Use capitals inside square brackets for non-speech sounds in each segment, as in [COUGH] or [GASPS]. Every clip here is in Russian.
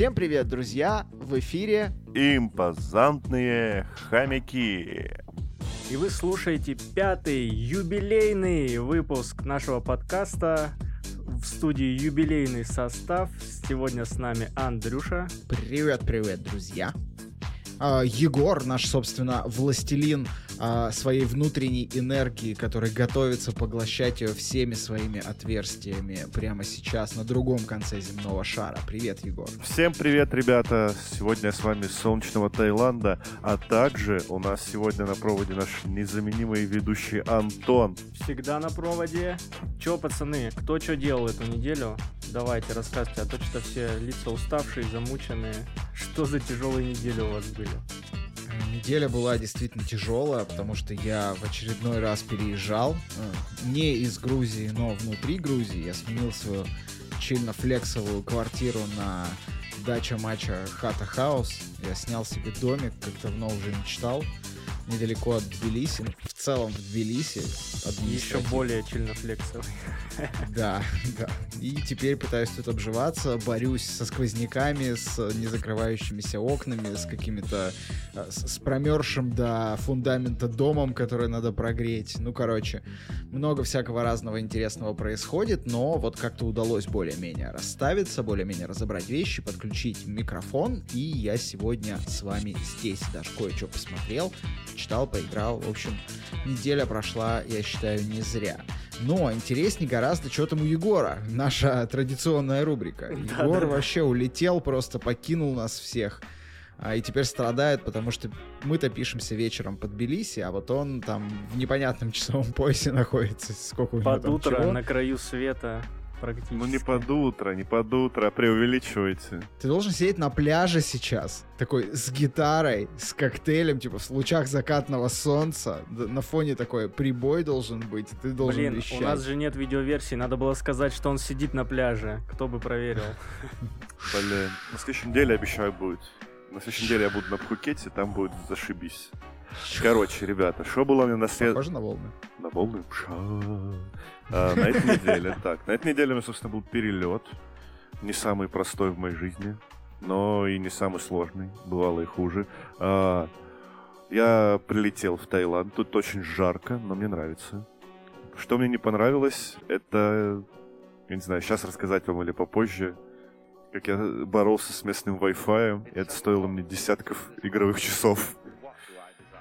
Всем привет, друзья! В эфире Импозантные хомяки. И вы слушаете пятый юбилейный выпуск нашего подкаста. В студии юбилейный состав. Сегодня с нами Андрюша. Привет-привет, друзья! А, Егор, наш, собственно, властелин а, своей внутренней энергии, который готовится поглощать ее всеми своими отверстиями прямо сейчас на другом конце земного шара. Привет, Егор. Всем привет, ребята! Сегодня я с вами с солнечного Таиланда, а также у нас сегодня на проводе наш незаменимый ведущий Антон. Всегда на проводе. Чё, пацаны, кто что делал эту неделю? Давайте, рассказывайте, а то что все лица уставшие, замученные. Что за тяжелые недели у вас были? Неделя была действительно тяжелая, потому что я в очередной раз переезжал. э, Не из Грузии, но внутри Грузии. Я сменил свою чильно-флексовую квартиру на дача матча Хата Хаус. Я снял себе домик, как давно уже мечтал, недалеко от Тбилиси. В целом в Тбилиси. Еще более чильнофлексовый. [LAUGHS] Да, да. И теперь пытаюсь тут обживаться, борюсь со сквозняками, с незакрывающимися окнами, с какими-то... э, с, промерзшим до фундамента домом, который надо прогреть. Ну, короче, много всякого разного интересного происходит, но вот как-то удалось более-менее расставиться, более-менее разобрать вещи, подключить микрофон, и я сегодня с вами здесь. Даже кое-что посмотрел, читал, поиграл. В общем, неделя прошла, я считаю, не зря. Но интереснее гораздо, что там у Егора. Наша традиционная рубрика. Да, Егор да, да. вообще улетел, просто покинул нас всех. А, и теперь страдает, потому что мы-то пишемся вечером под Тбилиси, а вот он там в непонятном [LAUGHS] часовом поясе находится. Сколько у него Под там утро чего. на краю света практически. Ну не под утро, не под утро, а преувеличивайте. Ты должен сидеть на пляже сейчас, такой с гитарой, с коктейлем, типа в лучах закатного солнца. На фоне такой прибой должен быть, ты должен Блин, вещать. у нас же нет видеоверсии, надо было сказать, что он сидит на пляже. Кто бы проверил. Блин, на следующей неделе обещаю будет. На следующей неделе я буду на Пхукете, там будет зашибись. Короче, ребята, что было меня на след... Похоже на волны. На волны. А, на этой неделе. Так, на этой неделе у меня, собственно, был перелет. Не самый простой в моей жизни, но и не самый сложный. Бывало и хуже. А, я прилетел в Таиланд. Тут очень жарко, но мне нравится. Что мне не понравилось, это... Я не знаю, сейчас рассказать вам или попозже. Как я боролся с местным Wi-Fi. Это стоило мне десятков игровых часов.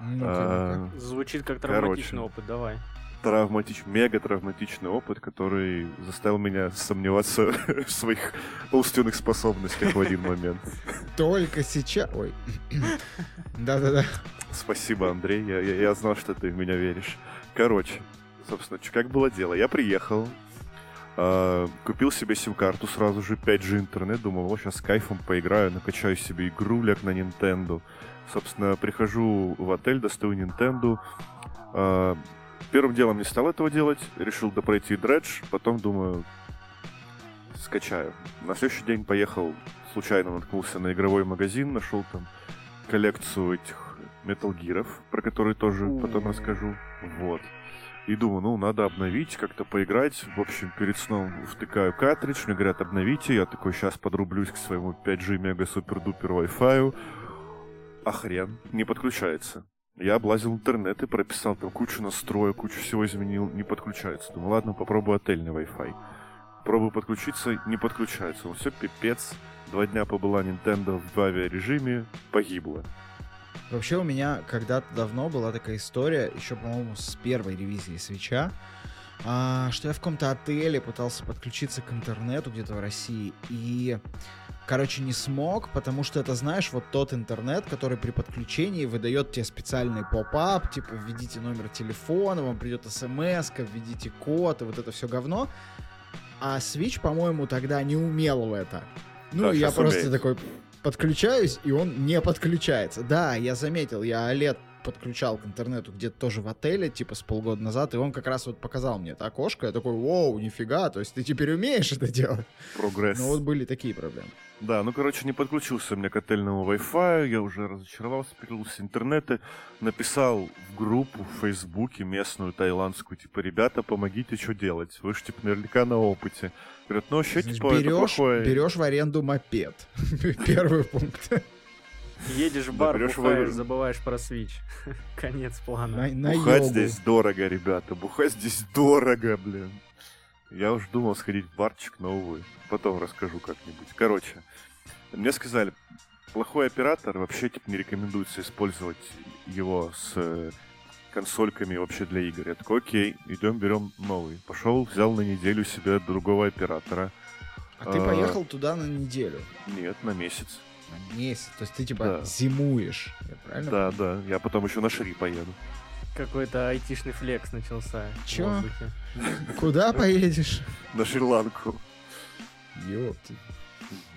Ну-ка, А, ну-ка. Звучит как Короче. травматичный опыт, давай. травматич... мега травматичный опыт, который заставил меня сомневаться [LAUGHS] в своих умственных способностях в один момент. [LAUGHS] Только сейчас... Ой. [COUGHS] Да-да-да. Спасибо, Андрей, я, я- я знал, что ты в меня веришь. Короче, собственно, как было дело? Я приехал, а, купил себе сим-карту сразу же, 5G интернет, думал, вот сейчас с кайфом поиграю, накачаю себе игру ляг на Nintendo. Собственно, прихожу в отель, достаю Nintendo. А, Первым делом не стал этого делать, решил допройти дредж, потом думаю, скачаю. На следующий день поехал, случайно наткнулся на игровой магазин, нашел там коллекцию этих Metal Gear'ов, про которые тоже потом расскажу. Вот. И думаю, ну, надо обновить, как-то поиграть. В общем, перед сном втыкаю картридж, мне говорят, обновите. Я такой, сейчас подрублюсь к своему 5G мега-супер-дупер Wi-Fi. А хрен, не подключается. Я облазил интернет и прописал там кучу настроек, кучу всего изменил, не подключается. Думаю, ладно, попробую отельный Wi-Fi. Пробую подключиться, не подключается. Ну все, пипец. Два дня побыла Nintendo в авиарежиме, погибла. Вообще у меня когда-то давно была такая история, еще, по-моему, с первой ревизии свеча, а, что я в каком-то отеле пытался подключиться к интернету где-то в России и, короче, не смог, потому что это, знаешь, вот тот интернет, который при подключении выдает тебе специальный поп-ап, типа, введите номер телефона, вам придет смс, введите код и вот это все говно. А Switch, по-моему, тогда не умел в это. Ну, Да, я просто умеет. такой подключаюсь, и он не подключается. Да, я заметил, я OLED подключал к интернету где-то тоже в отеле, типа с полгода назад, и он как раз вот показал мне это окошко, я такой, вау, нифига, то есть ты теперь умеешь это делать. Прогресс. Ну вот были такие проблемы. Да, ну, короче, не подключился у меня к отельному Wi-Fi, я уже разочаровался, перелился интернеты, написал в группу в Фейсбуке местную тайландскую, типа, ребята, помогите, что делать? Вы же, типа, наверняка на опыте. Говорят, ну, вообще, Значит, типа, это берешь, плохое. берешь в аренду мопед. [LAUGHS] Первый пункт. Едешь в бар, бухаешь, забываешь про свич. [LAUGHS] Конец плана. На, Бухать здесь дорого, ребята, бухать здесь дорого, блин. Я уж думал сходить в барчик, но, увы. Потом расскажу как-нибудь. Короче, мне сказали, плохой оператор вообще типа, не рекомендуется использовать его с э, консольками вообще для игр. Я такой, окей, идем берем новый. Пошел, взял на неделю себе другого оператора. А ты А. поехал туда на неделю, Нет, на месяц. Месяц. То есть ты типа Да. зимуешь. Я правильно? Да, да. Я потом еще на Шри поеду. Какой-то айтишный флекс начался. Чё? Куда поедешь? На Шри-Ланку. Ёпты.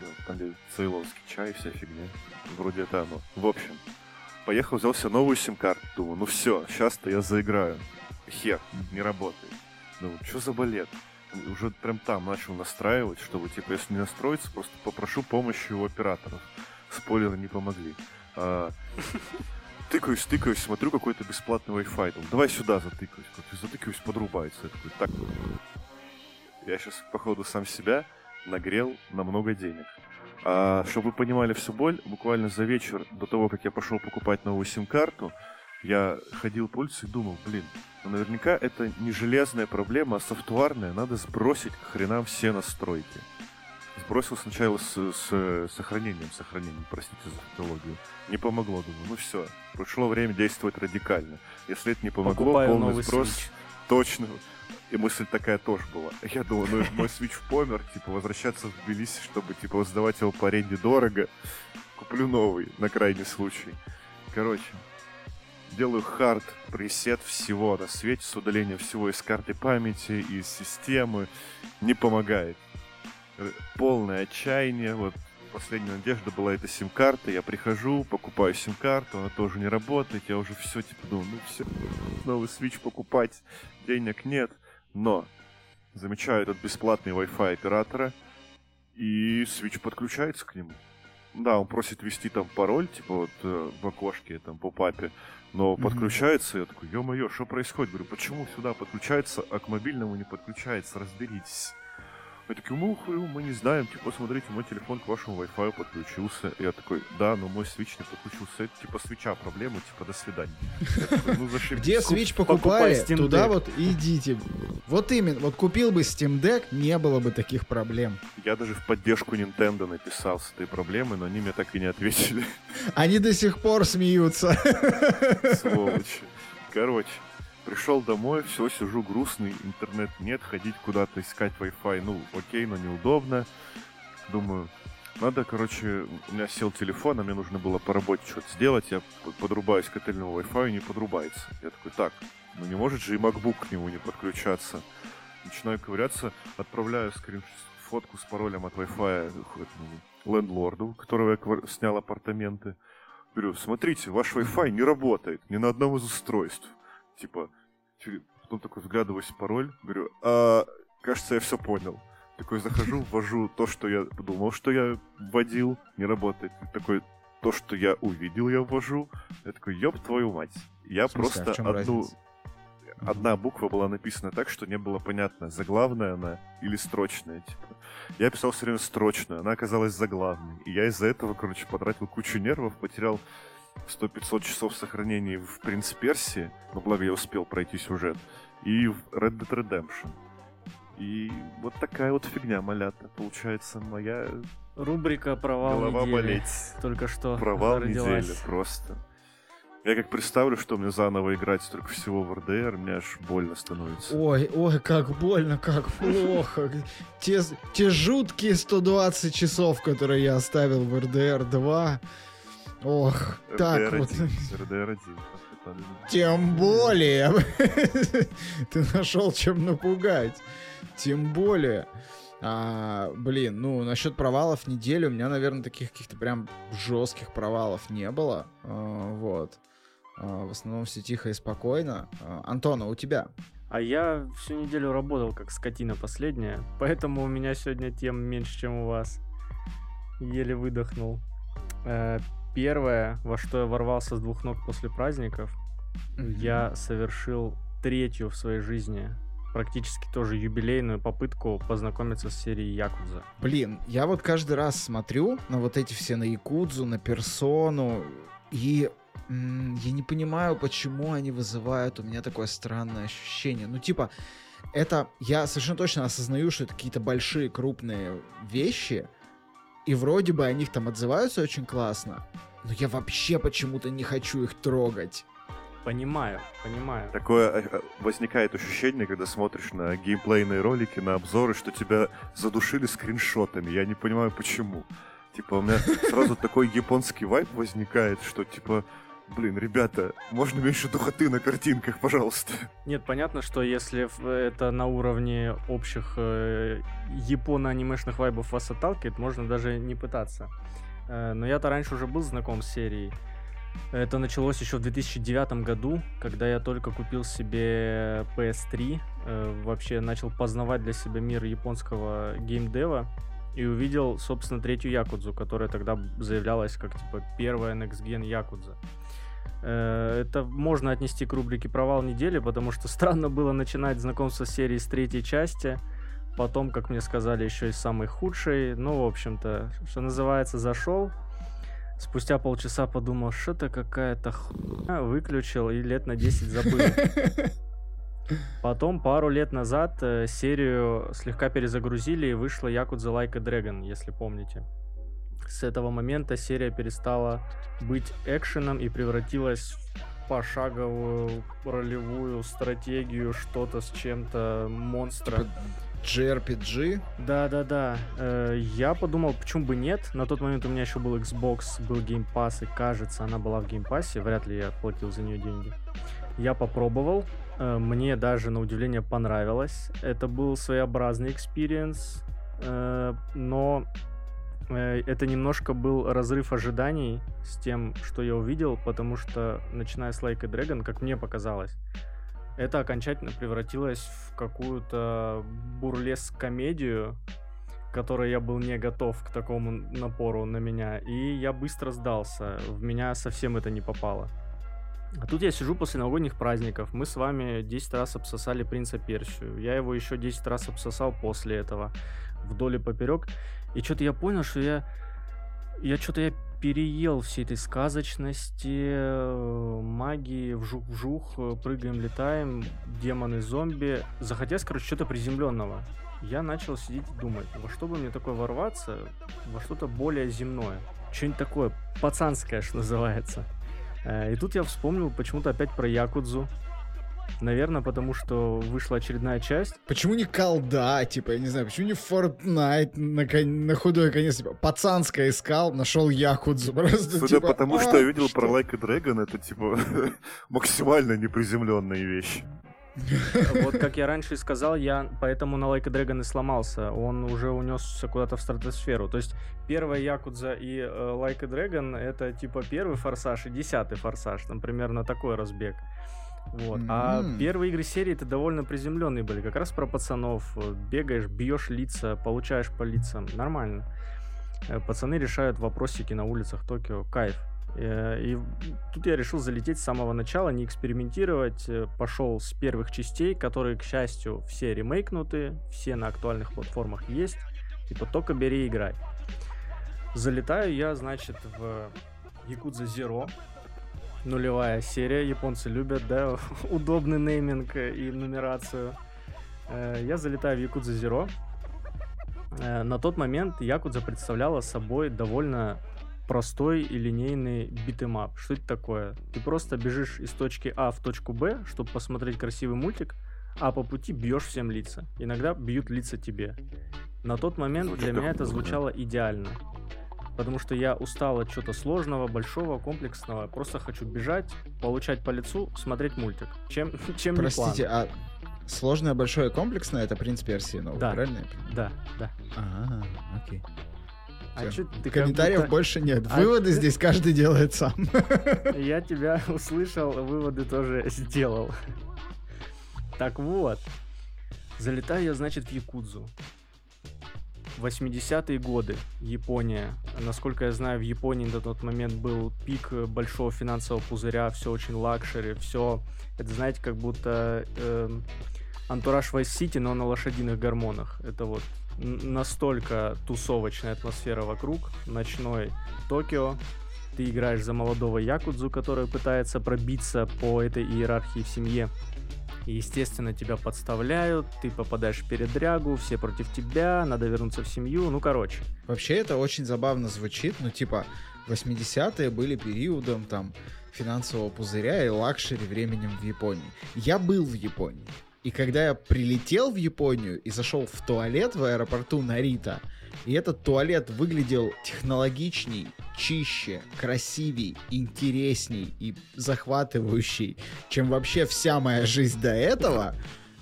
Да, там где цейлонский чай, вся фигня. Вроде это оно. В общем, поехал, взял себе новую сим-карту. Думаю, ну все, сейчас-то я заиграю. Хер, не работает. Думаю, что за балет? Уже прям там начал настраивать, чтобы, типа, если не настроиться, просто попрошу помощи у операторов. Спойлеры не помогли. А, [LAUGHS] тыкаюсь, тыкаюсь, смотрю какой-то бесплатный Wi-Fi. Думаю, давай сюда затыкаюсь. Затыкаюсь, подрубается. Я такой, так, я сейчас, походу, сам себя нагрел на много денег. А, чтобы вы понимали всю боль, буквально за вечер до того, как я пошел покупать новую сим-карту, я ходил по улице и думал, блин, ну наверняка это не железная проблема, а софтварная, надо сбросить к хренам все настройки. Сбросил сначала с, с сохранением, сохранением, простите за тавтологию. Не помогло, думаю, ну все, пришло время действовать радикально. Если это не помогло, Покупаю полный сброс, Switch. точно. И мысль такая тоже была. Я думал, ну мой свич помер, типа возвращаться в Тбилиси, чтобы типа сдавать его по аренде дорого. Куплю новый на крайний случай. Короче, делаю хард пресет всего на свете с удалением всего из карты памяти, из системы. Не помогает. Полное отчаяние. Вот последняя надежда была эта сим-карта. Я прихожу, покупаю сим-карту, она тоже не работает. Я уже все типа думаю, ну все, новый свич покупать, денег нет. Но замечаю этот бесплатный Wi-Fi оператора, и Switch подключается к нему. Да, он просит ввести там пароль, типа вот э, в окошке, там, по папе, но Мгм. подключается, я такой, ё-моё, что происходит? Говорю, почему сюда подключается, а к мобильному не подключается, разберитесь. Они такие, ну, хуй, мы не знаем, типа, смотрите, мой телефон к вашему Wi-Fi подключился. Я такой, да, но мой Switch не подключился, это типа свеча проблема, типа, до свидания. Такой, ну. Где Switch покупали, туда вот и идите. Вот именно, вот купил бы Steam Deck, не было бы таких проблем. Я даже в поддержку Nintendo написал с этой проблемой, но они мне так и не ответили. Они до сих пор смеются. Сволочи. Короче, пришел домой, все, сижу грустный, интернет нет, ходить куда-то искать Wi-Fi, ну, окей, но неудобно. Думаю, надо, короче, у меня сел телефон, а мне нужно было по работе что-то сделать, я подрубаюсь к отельному Wi-Fi, не подрубается. Я такой, так, ну не может же и MacBook к нему не подключаться. Начинаю ковыряться, отправляю скрин фотку с паролем от Wi-Fi этому лендлорду, которого я снял апартаменты. Говорю, смотрите, ваш Wi-Fi не работает ни на одном из устройств. Типа, потом такой вглядываюсь в пароль, говорю, а, кажется, я все понял. Такой захожу, ввожу то, что я думал, что я вводил, не работает. И такой, то, что я увидел, я ввожу. Я такой, ёб твою мать. Я смысле, а просто чем одну, разница? одна буква была написана так, что не было понятно, заглавная она или строчная, типа. Я писал все время строчную, она оказалась заглавной. И я из-за этого, короче, потратил кучу нервов, потерял 100-500 часов сохранения в Принц Персии, но благо я успел пройти сюжет, и в Red Dead Redemption. И вот такая вот фигня, малята. Получается, моя Рубрика «Провал голова недели». болеть. Только что Провал родилась. недели просто. Я как представлю, что мне заново играть столько всего в РДР, мне аж больно становится. Ой, ой, как больно, как плохо. Те, те жуткие 120 часов, которые я оставил в РДР 2. Ох, так РДР вот. 1, РДР 1. Тем более. [LAUGHS] Ты нашел чем напугать. Тем более. А, блин, ну, насчет провалов недели у меня, наверное, таких каких-то прям жестких провалов не было. А, вот. А, в основном все тихо и спокойно. А, Антона, у тебя? А я всю неделю работал как скотина последняя, поэтому у меня сегодня тем меньше, чем у вас. Еле выдохнул. Первое, во что я ворвался с двух ног после праздников, я совершил третью в своей жизни практически тоже юбилейную попытку познакомиться с серией Якудза. Блин, я вот каждый раз смотрю на вот эти все на Якудзу, на персону, и я не понимаю, почему они вызывают у меня такое странное ощущение. Ну, типа, это я совершенно точно осознаю, что это какие-то большие, крупные вещи, и вроде бы о них там отзываются очень классно, но я вообще почему-то не хочу их трогать. Понимаю, понимаю. Такое э, э, возникает ощущение, когда смотришь на геймплейные ролики, на обзоры, что тебя задушили скриншотами. Я не понимаю, почему. Типа, у меня сразу такой японский вайп возникает, что, типа, блин, ребята, можно меньше духоты на картинках, пожалуйста. Нет, понятно, что если это на уровне общих э, японо-анимешных вайбов вас отталкивает, можно даже не пытаться. Э, но я-то раньше уже был знаком с серией. Это началось еще в 2009 году, когда я только купил себе PS3, э, вообще начал познавать для себя мир японского геймдева и увидел, собственно, третью Якудзу, которая тогда заявлялась как, типа, первая Next Gen Якудза. Э, это можно отнести к рубрике «Провал недели», потому что странно было начинать знакомство с серией с третьей части, потом, как мне сказали, еще и самой худшей. Ну, в общем-то, что называется, зашел, Спустя полчаса подумал, что это какая-то хуйня, выключил и лет на 10 забыл. [LAUGHS] Потом пару лет назад э, серию слегка перезагрузили и вышла Якудза a Dragon, если помните. С этого момента серия перестала быть экшеном и превратилась в пошаговую ролевую стратегию, что-то с чем-то монстра. Типа JRPG? Да-да-да. Э, я подумал, почему бы нет. На тот момент у меня еще был Xbox, был Game Pass, и кажется, она была в Game Pass. Вряд ли я платил за нее деньги. Я попробовал. Э, мне даже, на удивление, понравилось. Это был своеобразный experience. Э, но это немножко был разрыв ожиданий с тем, что я увидел, потому что, начиная с Like a Dragon, как мне показалось, это окончательно превратилось в какую-то бурлеск-комедию, которой я был не готов к такому напору на меня, и я быстро сдался, в меня совсем это не попало. А тут я сижу после новогодних праздников, мы с вами 10 раз обсосали Принца Персию, я его еще 10 раз обсосал после этого, вдоль и поперек, и что-то я понял, что я, я что-то я переел всей этой сказочности, э, магии, вжух-вжух, э, прыгаем, летаем, демоны, зомби. Захотелось, короче, что-то приземленного. Я начал сидеть и думать, во что бы мне такое ворваться, во что-то более земное. Что-нибудь такое пацанское, что называется. Э, и тут я вспомнил почему-то опять про Якудзу. Наверное, потому что вышла очередная часть. Почему не колда, типа, я не знаю, почему не Fortnite на, кон... на худой конец, типа, пацанское искал, нашел Якудзу, [LAUGHS] просто, Судя типа, по тому, что я видел что? про Like a Dragon, это, типа, [LAUGHS] максимально неприземленные вещи. [LAUGHS] Вот как я раньше и сказал, я поэтому на Like a Dragon и сломался. Он уже унесся куда-то в стратосферу. То есть первая Якудза и э, Like a Dragon это типа первый форсаж и десятый форсаж. Там примерно такой разбег. Вот. Mm-hmm. А первые игры серии это довольно приземленные были, как раз про пацанов. Бегаешь, бьешь лица, получаешь по лицам. Нормально. Э, пацаны решают вопросики на улицах Токио. Кайф. Э, и тут я решил залететь с самого начала, не экспериментировать. Э, Пошел с первых частей, которые, к счастью, все ремейкнуты, все на актуальных платформах есть. Типа только бери и играй. Залетаю я, значит, в Якудза Zero нулевая серия. Японцы любят, да, [LAUGHS] удобный нейминг и нумерацию. Э, я залетаю в Yakuza Zero. Э, на тот момент Якудза представляла собой довольно простой и линейный beat 'em up. Что это такое? Ты просто бежишь из точки А в точку Б, чтобы посмотреть красивый мультик, а по пути бьешь всем лица. Иногда бьют лица тебе. На тот момент Звучит для меня это звучало идеально потому что я устал от чего-то сложного, большого, комплексного. Просто хочу бежать, получать по лицу, смотреть мультик. Чем, [LAUGHS] чем Простите, а сложное, большое, комплексное это принцип Персии новый, да. правильно? Да, да. Ага, окей. А чё ты Комментариев будто- больше нет. А Выводы ты- здесь каждый делает сам. [LAUGHS] Я тебя [LAUGHS] услышал, выводы тоже сделал. Так вот, залетаю я, значит, в Якудзу. 80-е годы, Япония. Насколько я знаю, в Японии на тот момент был пик э, большого финансового пузыря, все очень luxury, все, это знаете, как будто эм, антураж Vice City, но на лошадиных гормонах. Это вот настолько тусовочная атмосфера вокруг, ночной Токио, ты играешь за молодого Якудзу, который пытается пробиться по этой иерархии в семье. Естественно, тебя подставляют, ты попадаешь в передрягу, все против тебя, надо вернуться в семью, ну, короче. Вообще это очень забавно звучит, ну типа 80-е были периодом там финансового пузыря и luxury временем в Японии. Я был в Японии. И когда я прилетел в Японию и зашел в туалет в аэропорту Нарита, и этот туалет выглядел технологичней, чище, красивей, интересней и захватывающей, чем вообще вся моя жизнь до этого,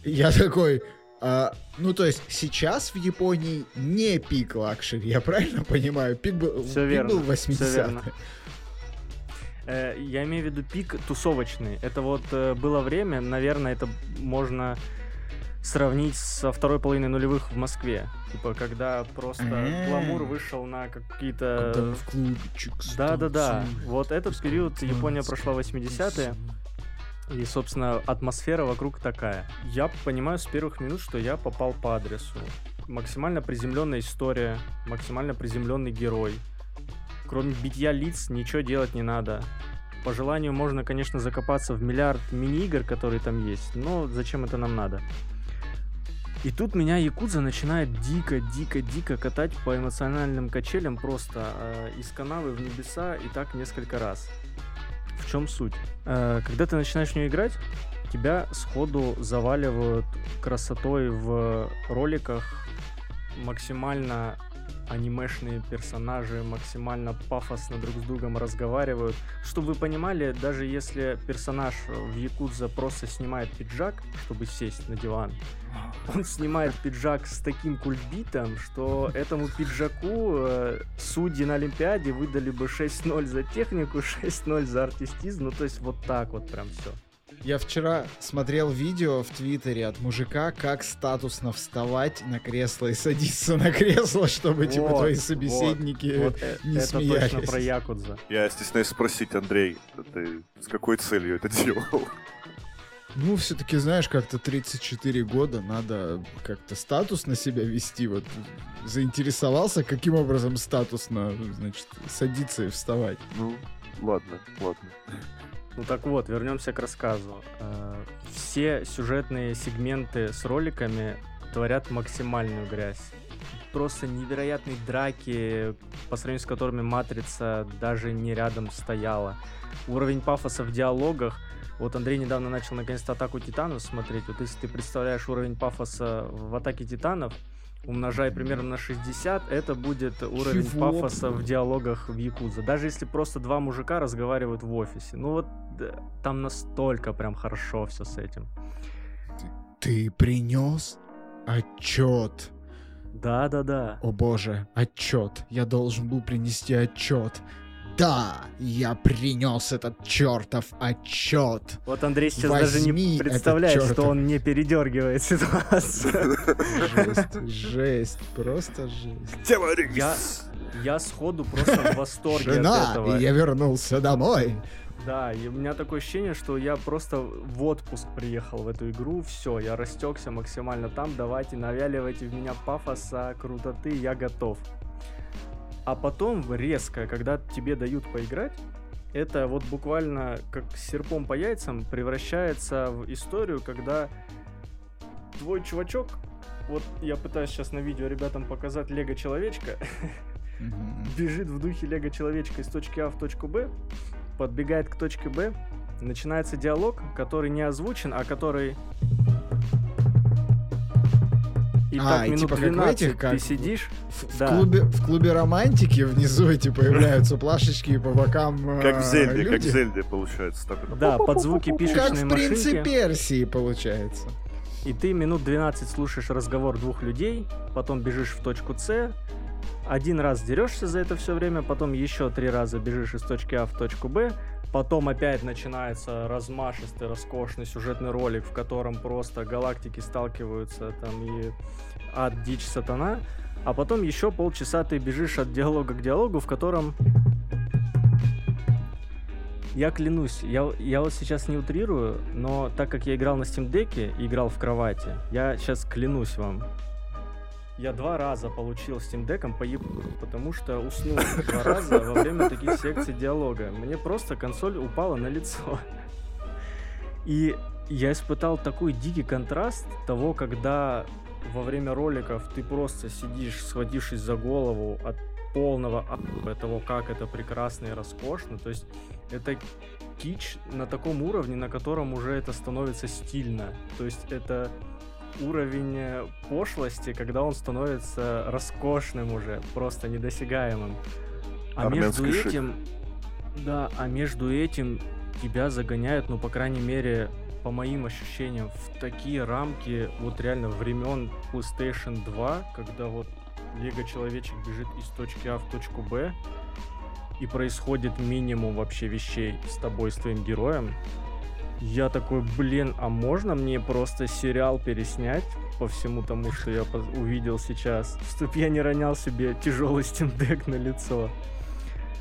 я такой, а, ну, то есть сейчас в Японии не пик luxury, я правильно понимаю? Пик был, Всё пик верно, был в всё 80-е. верно. Э, я имею в виду пик тусовочный. Это вот э, было время, наверное, это можно сравнить со второй половиной нулевых в Москве. Типа, когда просто А. гламур вышел на какие-то... Когда в клубчик Да-да-да. Вот этот период Япония прошла 80-е. И, собственно, атмосфера вокруг такая. Я понимаю с первых минут, что я попал по адресу. Максимально приземленная история, максимально приземленный герой. Кроме битья лиц ничего делать не надо. По желанию можно, конечно, закопаться в миллиард мини-игр, которые там есть, но зачем это нам надо? И тут меня Якудза начинает дико, дико, дико катать по эмоциональным качелям просто э, из канавы в небеса и так несколько раз. В чем суть? Э, когда ты начинаешь в нее играть, тебя сходу заваливают красотой в роликах, максимально анимешные персонажи максимально пафосно друг с другом разговаривают. Чтобы вы понимали, даже если персонаж в Якудза просто снимает пиджак, чтобы сесть на диван, он снимает пиджак с таким кульбитом, что этому пиджаку э, судьи на Олимпиаде выдали бы 6-0 за технику, [LAUGHS] 6-0 за артистизм. Ну, то есть вот так вот прям все. Я вчера смотрел видео в Твиттере от мужика, как статусно вставать на кресло и садиться на кресло, чтобы типа Вот, твои вот, собеседники Вот э- не это смеялись. точно про Якудза. Я стесняюсь спросить, Андрей, ты с какой целью это делал? Ну, все-таки, знаешь, как-то 34 года, надо как-то статус на себя вести. Вот заинтересовался, каким образом статусно, значит, садиться и вставать. Ну, ладно, ладно. Ну так вот, вернемся к рассказу. Э, Все сюжетные сегменты с роликами творят максимальную грязь. Просто невероятные драки, по сравнению с которыми Матрица даже не рядом стояла. Уровень пафоса в диалогах. Вот Андрей недавно начал наконец-то Атаку Титанов смотреть. Вот если ты представляешь уровень пафоса в Атаке Титанов, умножай примерно на 60, это будет уровень Чего? пафоса в диалогах в Якудза. Даже если просто два мужика разговаривают в офисе. Ну вот да, там настолько прям хорошо все с этим. Ты принес отчет. Да-да-да. О боже, отчет. Я должен был принести отчет. Да, я принес этот чертов отчет. Вот Андрей сейчас даже Возьми не этот представляет, что он не передергивает ситуацию. Жесть, жесть, просто жесть. Тема Я, я сходу просто в восторге от Жена, этого. и я вернулся домой. Да, и у меня такое ощущение, что я просто в отпуск приехал в эту игру, все, я растекся максимально там, давайте навяливайте в меня пафоса, крутоты, я готов. А потом резко, когда тебе дают поиграть, это вот буквально как серпом по яйцам превращается в историю, когда твой чувачок, вот я пытаюсь сейчас на видео ребятам показать Лего Человечка, бежит в духе Лего Человечка из точки А в точку Б, подбегает к точке Б, начинается диалог, который не озвучен, а который... И А, так и минут типа как в 12 этих, как ты в- сидишь, В, в Да. клубе, в клубе романтики внизу эти появляются плашечки и по бокам Как в э, Зельде, как в. Зельде получается. Так да, под звуки Как пишечной в принце машинки, Персии получается. и ты минут 12 слушаешь разговор двух людей, потом бежишь в точку С, один раз дерешься за это все время, потом еще три раза бежишь из точки А в точку Б, потом опять начинается размашистый, роскошный сюжетный ролик, в котором просто галактики сталкиваются там и от дичь сатана, а потом еще полчаса ты бежишь от диалога к диалогу, в котором я клянусь, я, я вот сейчас не утрирую, но так как я играл на Steam Deck и играл в кровати, я сейчас клянусь вам, я два раза получил Steam Deck по потому что уснул два [LAUGHS] раза во время таких секций диалога. Мне просто консоль упала на лицо. И я испытал такой дикий контраст того, когда во время роликов ты просто сидишь, схватившись за голову от полного того, как это прекрасно и роскошно. То есть это кич на таком уровне, на котором уже это становится стильно. То есть это уровень э, пошлости, когда он становится роскошным уже, просто недосягаемым. А Армянский между этим, да, а между этим тебя загоняют, ну, по крайней мере, по моим ощущениям, в такие рамки вот реально времен PlayStation 2, когда вот Лего Человечек бежит из точки А в точку Б, и происходит минимум вообще вещей с тобой, с твоим героем, я такой, блин, а можно мне просто сериал переснять по всему тому, что я увидел сейчас, чтобы я не ронял себе тяжелый Deck на лицо.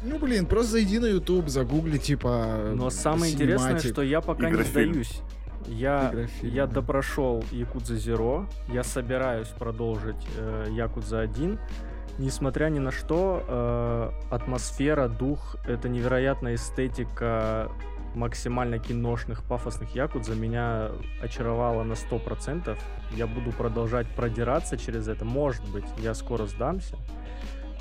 Ну, блин, просто зайди на YouTube, загугли, типа, Но самое интересное, что я пока не сдаюсь. Я, я допрошел Якудза Zero, я собираюсь продолжить э, Якудза 1. Несмотря ни на что, э, атмосфера, дух, это невероятная эстетика максимально киношных, пафосных якудза меня очаровало на 100%. Я буду продолжать продираться через это. Может быть, я скоро сдамся,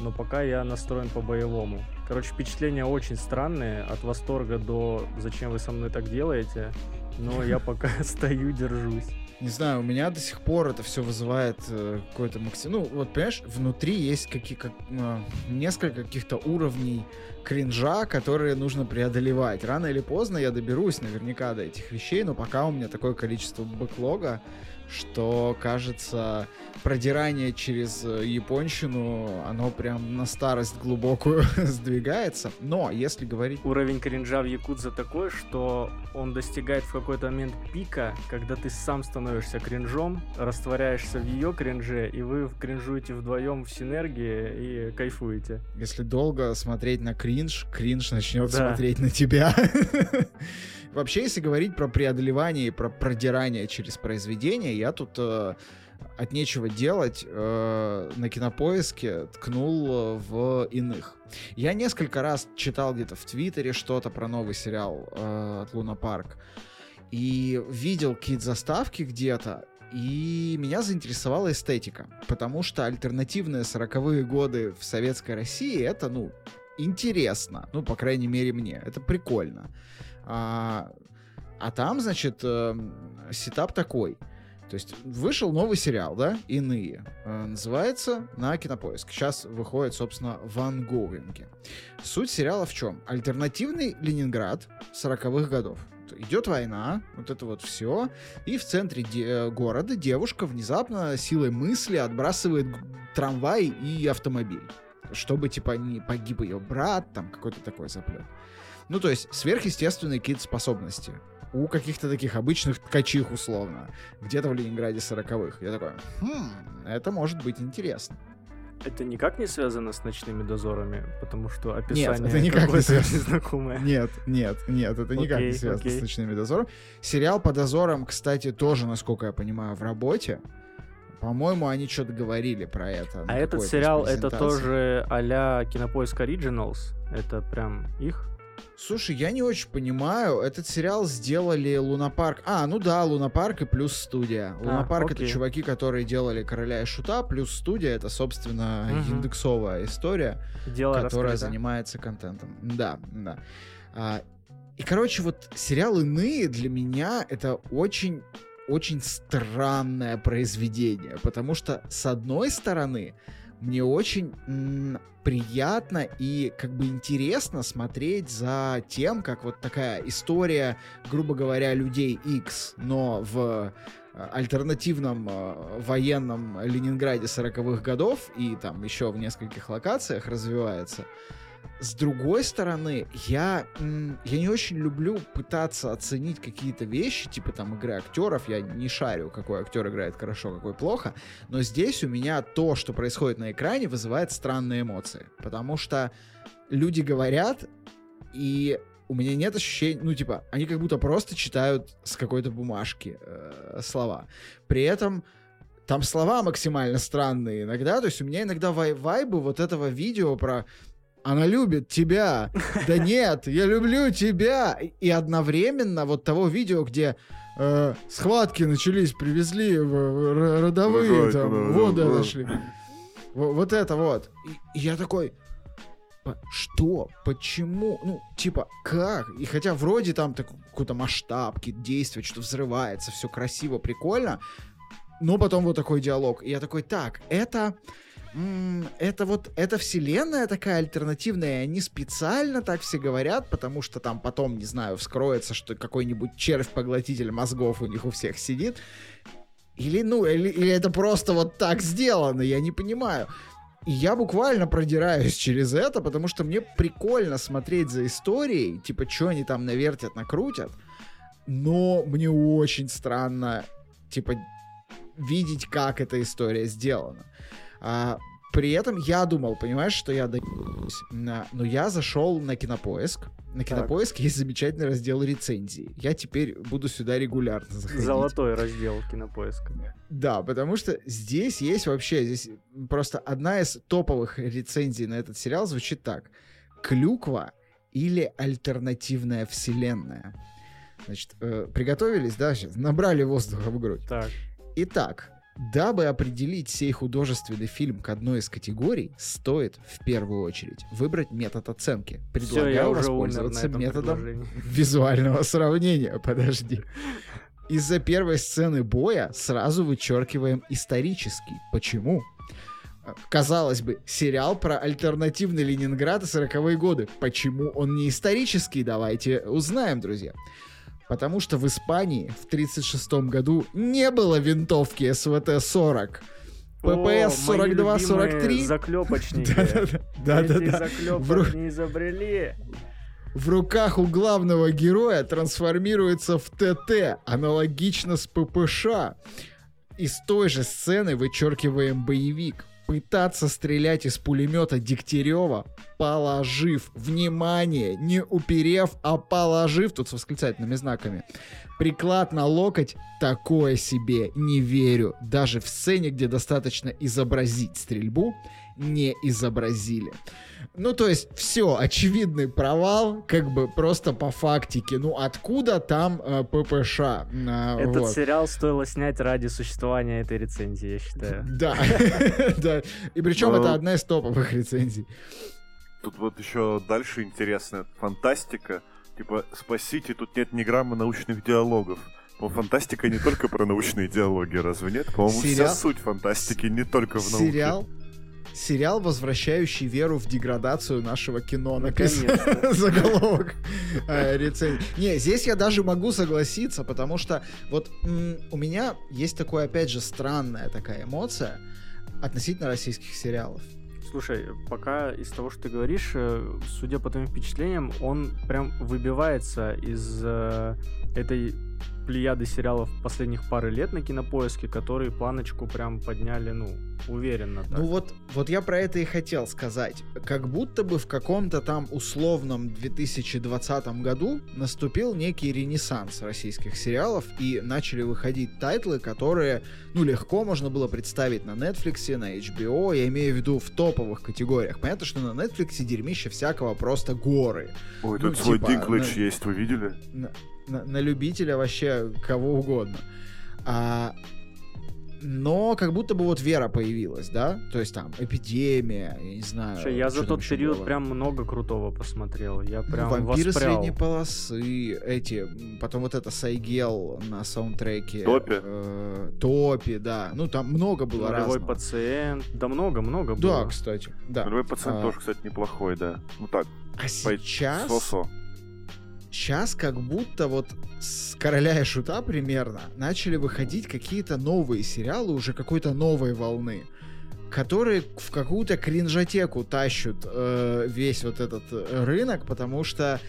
но пока я настроен по-боевому. Короче, впечатления очень странные, от восторга до «зачем вы со мной так делаете?», но я пока [LAUGHS] стою, держусь не знаю, у меня до сих пор это все вызывает э, какой-то максимум. Ну, вот, понимаешь, внутри есть какие, как, э, несколько каких-то уровней кринжа, которые нужно преодолевать. Рано или поздно я доберусь наверняка до этих вещей, но пока у меня такое количество бэклога, что, кажется, продирание через э, японщину, оно прям на старость глубокую [LAUGHS] сдвигается. Но, если говорить... Уровень кринжа в Якудзе такой, что он достигает в какой-то момент пика, когда ты сам становишься кринжом, растворяешься в ее кринже, и вы кринжуете вдвоем в синергии и кайфуете. Если долго смотреть на кринж, кринж начнет да. смотреть на тебя. [LAUGHS] Вообще, если говорить про преодолевание и про продирание через произведение, я тут э, от нечего делать э, на кинопоиске ткнул в иных. Я несколько раз читал где-то в Твиттере что-то про новый сериал э, от Луна Парк. И видел какие-то заставки где-то, и меня заинтересовала эстетика, потому что альтернативные 40-е годы в советской России это, ну, интересно, ну, по крайней мере, мне, это прикольно. А, а там, значит, э, setup такой. То есть вышел новый сериал, да, «Иные». Э, называется на Кинопоиск. Сейчас выходит, собственно, в ongoing е. Суть сериала в чем? Альтернативный Ленинград 40-х годов. Идет война, вот это вот все, и в центре де- города девушка внезапно силой мысли отбрасывает трамвай и автомобиль, чтобы, типа, не погиб ее брат, там какой-то такой заплет. Ну, то есть сверхъестественные какие-то способности у каких-то таких обычных ткачих условно, где-то в Ленинграде 40-х. Я такой, хм, это может быть интересно. Это никак не связано с ночными дозорами, потому что описание нет, это никак не связано. знакомое. Нет, нет, нет, это никак не связано окей. с ночными дозорами. Сериал по дозорам, кстати, тоже, насколько я понимаю, в работе. По-моему, они что-то говорили про это. А этот сериал это тоже а-ля Кинопоиск Originals? Это прям их? Слушай, я не очень понимаю. Этот сериал сделали Лунапарк. А, ну да, Лунапарк и плюс студия. А, Лунапарк это чуваки, которые делали Короля и Шута, плюс студия это, собственно, угу. индексовая история, Дело которая раскрыто. занимается контентом. Да, да. А, и, короче, вот сериал «Иные» для меня это очень очень странное произведение, потому что, с одной стороны, мне очень приятно и как бы интересно смотреть за тем, как вот такая история, грубо говоря, людей X, но в альтернативном э, военном Ленинграде 40-х годов и там еще в нескольких локациях развивается. С другой стороны, я, я не очень люблю пытаться оценить какие-то вещи, типа там игры актеров. Я не шарю, какой актер играет хорошо, какой плохо. Но здесь у меня то, что происходит на экране, вызывает странные эмоции. Потому что люди говорят, и у меня нет ощущения, ну, типа, они как будто просто читают с какой-то бумажки э, слова. При этом там слова максимально странные иногда, то есть у меня иногда вай вайбы вот этого видео про она любит тебя. [LAUGHS] Да нет, я люблю тебя. И одновременно вот того видео, где э, схватки начались, привезли в, родовые, там, воды нашли. Вот это вот. И я такой, что? Почему? Ну, типа, как? И хотя вроде там какой-то масштаб, какие действия, что взрывается, все красиво, прикольно, но потом вот такой диалог. И я такой, так, это это вот, эта вселенная такая альтернативная, и они специально так все говорят, потому что там потом, не знаю, вскроется, что какой-нибудь червь-поглотитель мозгов у них у всех сидит. Или, ну, или, или это просто вот так сделано, я не понимаю. И я буквально продираюсь [LAUGHS] через это, потому что мне прикольно смотреть за историей, типа, что они там навертят, накрутят. Но мне очень странно, типа, видеть, как эта история сделана. А, при этом я думал, понимаешь, что я доебусь. Но я зашел на Кинопоиск. На Кинопоиск так. есть замечательный раздел рецензии. Я теперь буду сюда регулярно заходить. Золотой раздел Кинопоиска. Да, потому что здесь есть вообще, здесь просто одна из топовых рецензий на этот сериал звучит так. Клюква или альтернативная вселенная. Значит, э, приготовились, да, сейчас? Набрали воздуха в грудь. Так. Итак, Дабы определить сей художественный фильм к одной из категорий, стоит в первую очередь выбрать метод оценки. Предлагаю Все, воспользоваться методом [LAUGHS] визуального сравнения. Подожди. Из-за первой сцены боя сразу вычеркиваем исторический. Почему? Казалось бы, сериал про альтернативный Ленинград и 40-е годы. Почему он не исторический? Давайте узнаем, друзья. Потому что в Испании в 1936 году не было винтовки СВТ-40. ППС 42-43. Заклепочники. [LAUGHS] Да-да-да. Заклепок изобрели. В руках у главного героя трансформируется в ТТ, аналогично с ППШ. Из той же сцены вычеркиваем боевик пытаться стрелять из пулемета Дегтярева, положив, внимание, не уперев, а положив, тут с восклицательными знаками, приклад на локоть, такое себе, не верю. Даже в сцене, где достаточно изобразить стрельбу, не изобразили. Ну, то есть, все, очевидный провал, как бы просто по фактике. Ну, откуда там э, ППШ? Э, Этот вот. сериал стоило снять ради существования этой рецензии, я считаю. [LAUGHS] Да, [LAUGHS] да. И причем это одна из топовых рецензий. Тут вот еще дальше интересная фантастика. Типа, спасите, тут нет ни грамма научных диалогов. Но фантастика не только про научные диалоги, разве нет? По-моему, вся суть фантастики не только в науке. Сериал сериал, возвращающий веру в деградацию нашего кино. Написан [LAUGHS] заголовок э, рецензии. Не, здесь я даже могу согласиться, потому что вот у меня есть такое, опять же, странная такая эмоция относительно российских сериалов. Слушай, пока из того, что ты говоришь, э, судя по твоим впечатлениям, он прям выбивается из э, этой плеяды сериалов последних пары лет на кинопоиске, которые планочку прям подняли, ну, уверенно. Так. Ну вот, вот я про это и хотел сказать. Как будто бы в каком-то там условном 2020 году наступил некий ренессанс российских сериалов, и начали выходить title ы, которые, ну, легко можно было представить на Netflix, на HBO, я имею в виду в топовых категориях. Понятно, что на Netflix дерьмище всякого просто горы. Ой, ну, тут свой типа, Dinklage на... есть, вы видели? На на, на любителя вообще кого угодно. А, но как будто бы вот вера появилась, да? То есть там эпидемия, я не знаю. Слушай, я за тот период было. прям много крутого посмотрел. Я ну, прям Вампиры воспрял. средней полосы, эти, потом вот это Сайгел на саундтреке. Топи. Э, топи, да. Ну там много было Нулевой разного. пациент. Да много-много было. Да, кстати. Да. Нулевой пациент а... тоже, кстати, неплохой, да. Ну так. А сейчас... Сосо. Сейчас как будто вот с «Короля и Шута» примерно начали выходить какие-то новые сериалы уже какой-то новой волны которые в какую-то кринжатеку тащут э, весь вот этот э, рынок, потому что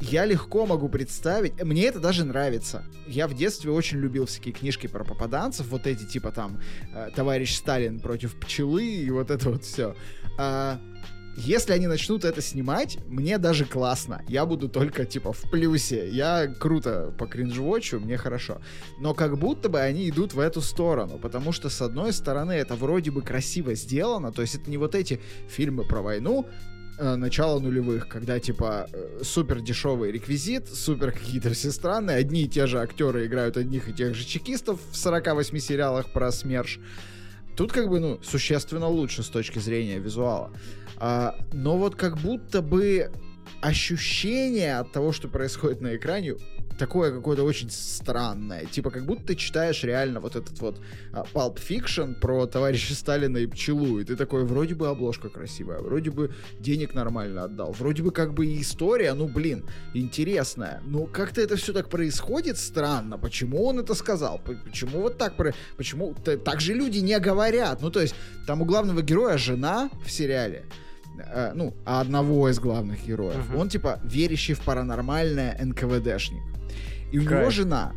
я легко могу представить, мне это даже нравится. Я в детстве очень любил всякие книжки про попаданцев, вот эти типа там э, «Товарищ Сталин против пчелы» и вот это вот все. А, если они начнут это снимать, мне даже классно. Я буду только, типа, в плюсе. Я круто по кринжвочу, мне хорошо. Но как будто бы они идут в эту сторону, потому что, с одной стороны, это вроде бы красиво сделано, то есть это не вот эти фильмы про войну, э, начала нулевых, когда типа э, супер дешевый реквизит, супер какие-то все странные, одни и те же актеры играют одних и тех же чекистов в 48 сериалах про СМЕРШ. Тут как бы, ну, существенно лучше с точки зрения визуала. А, но вот как будто бы ощущение от того, что происходит на экране, такое какое-то очень странное. Типа, как будто ты читаешь реально вот этот вот а, Pulp Fiction про товарища Сталина и пчелу, и ты такой, вроде бы обложка красивая, вроде бы денег нормально отдал, вроде бы как бы и история, ну, блин, интересная. Но как-то это все так происходит странно. Почему он это сказал? Почему вот так? Про... Почему? Так же люди не говорят. Ну, то есть, там у главного героя жена в сериале, э, ну, одного из главных героев. Uh-huh. Он, типа, верящий в паранормальное НКВДшник. И у Кайф. него жена.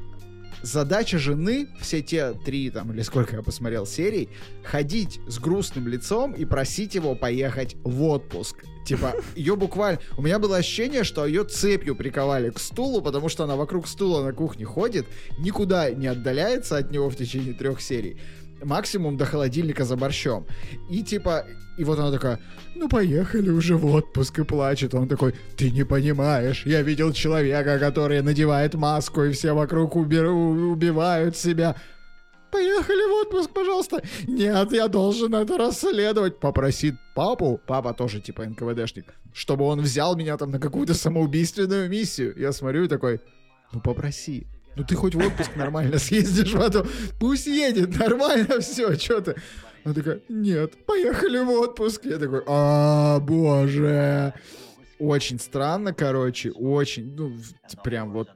Задача жены, все те три, там, или сколько я посмотрел серий, ходить с грустным лицом и просить его поехать в отпуск. Типа, [LAUGHS] ее буквально... У меня было ощущение, что ее цепью приковали к стулу, потому что она вокруг стула на кухне ходит, никуда не отдаляется от него в течение трех серий максимум до холодильника за борщом. И типа, и вот она такая, ну поехали уже в отпуск и плачет. Он такой, ты не понимаешь, я видел человека, который надевает маску, и все вокруг убер... убивают себя. Поехали в отпуск, пожалуйста. Нет, я должен это расследовать. Попросит папу, папа тоже типа НКВДшник, чтобы он взял меня там на какую-то самоубийственную миссию. Я смотрю и такой, ну попроси. Ну ты хоть в отпуск нормально съездишь потом. Пусть едет, нормально все, что ты. Она такая, нет, поехали в отпуск. Я такой, а, боже. Очень странно, короче, очень, ну, прям вот...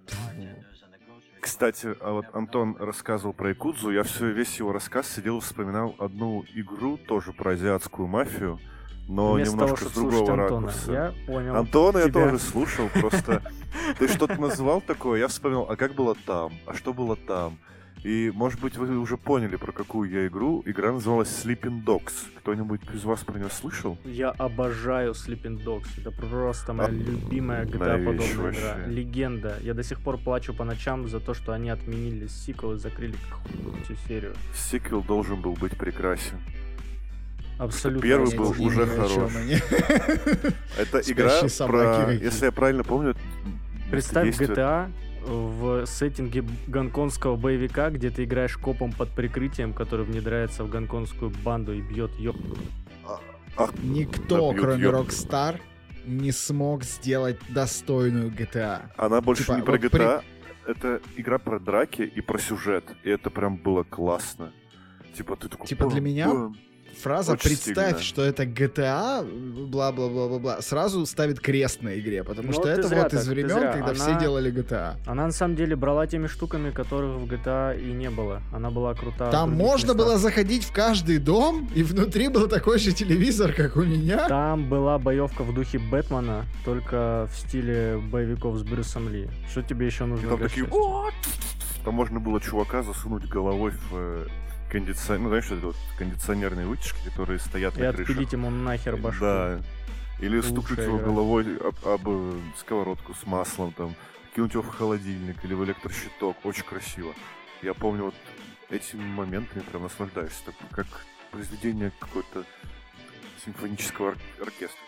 Кстати, а вот Антон рассказывал про Якудзу, я все, весь его рассказ сидел и вспоминал одну игру, тоже про азиатскую мафию, но Вместо немножко того, с другого Антона. ракурса. Я понял. Антона тебя. я тоже слушал, просто [LAUGHS] ты что-то называл такое, я вспомнил, а как было там, а что было там. И, может быть, вы уже поняли, про какую я игру. Игра называлась Sleeping Dogs. Кто-нибудь из вас про нее слышал? Я обожаю Sleeping Dogs. Это просто моя а, любимая GTA-подобная игра. Легенда. Я до сих пор плачу по ночам за то, что они отменили сиквел и закрыли всю серию. Сиквел должен был быть прекрасен. Абсолютно. Первый был уже хорош. [LAUGHS] Это игра про, если я правильно помню, Представь GTA в сеттинге гонконгского боевика, где ты играешь копом под прикрытием, который внедряется в гонконгскую банду и бьет ёб. А, Никто, кроме Rockstar, не смог сделать достойную GTA. Она больше типа, не про GTA, при... это игра про драки и про сюжет. И это прям было классно. Типа ты такой... Типа для меня фраза Очень «представь, стильно. что это GTA», бла-бла-бла-бла-бла, сразу ставит крест на игре, потому ну, что это вот так, из времен, когда она, все делали GTA. Она на самом деле брала теми штуками, которых в GTA и не было. Она была крутая. Там можно местах. было заходить в каждый дом, и внутри был такой же телевизор, как у меня. Там была боевка в духе Бэтмена, только в стиле боевиков с Брюсом Ли. Что тебе еще нужно? И там такие... Там можно было чувака засунуть головой в э, кондиционер, ну, знаешь, вот кондиционерные вытяжки, которые стоят и на крыше. И отпилить ему нахер башку. Да. Или Лучшая стукнуть его игра. головой об, об э, сковородку с маслом, там, кинуть его в холодильник или в электрощиток. Очень красиво. Я помню вот этими моментами прям наслаждаюсь. Так, как произведение какой-то симфонического ор- оркестра.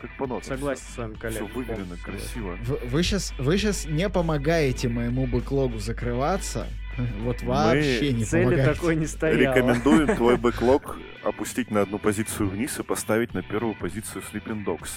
Как по нотам. Согласен с вами, коллега. Все выверено, красиво. Вы, вы, сейчас, вы сейчас не помогаете моему бэклогу закрываться. [LAUGHS] Вот вообще Мы не цели помогаете. такой не стояло. Рекомендуем [LAUGHS] твой бэклог опустить на одну позицию вниз и поставить на первую позицию Sleeping Dogs.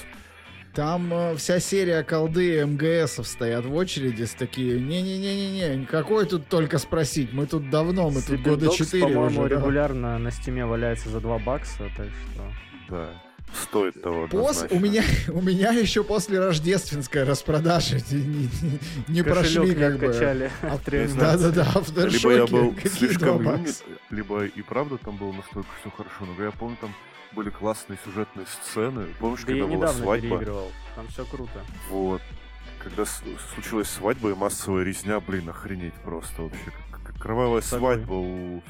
Там э, вся серия колды МГСов стоят в очереди с такие, не-не-не-не-не, какой тут только спросить, мы тут давно, мы тут года четыре уже. по-моему, регулярно на стиме валяется за 2 бакса, так что... Да. Стоит того. Пос, однозначно. у меня, у меня еще после рождественской распродажи не, не- не прошли Кошелек не как бы. откачали А. Да-да-да, Либо я был слишком юный, либо и правда там было настолько все хорошо. Но я помню, там были классные сюжетные сцены. Помнишь, Да я когда была недавно свадьба? Там все круто. Вот. Когда с- случилась свадьба и массовая резня, блин, охренеть просто вообще. Как, как кровавая Согласен. свадьба у...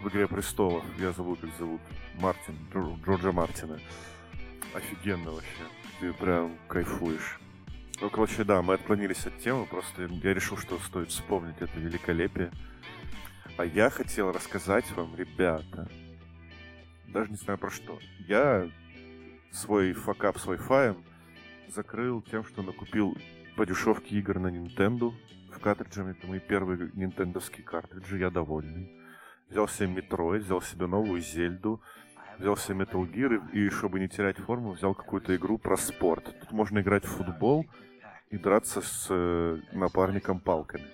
в «Игре престолов». Я забыл, как зовут. Мартин. Джор- Джорджа Мартина. Офигенно вообще. Ты прям кайфуешь. Ну, короче, да, мы отклонились от темы, просто я решил, что стоит вспомнить это великолепие. А я хотел рассказать вам, ребята, даже не знаю про что. Я свой факап с Wi-Fi закрыл тем, что накупил по дешевке игр на Nintendo в картриджами. Это мои первые нинтендовские картриджи, я довольный. Взял себе Metroid, взял себе новую Зельду, взял себе Metal Gear и, и, чтобы не терять форму, взял какую-то игру про спорт. Тут можно играть в футбол и драться с э, напарником палками.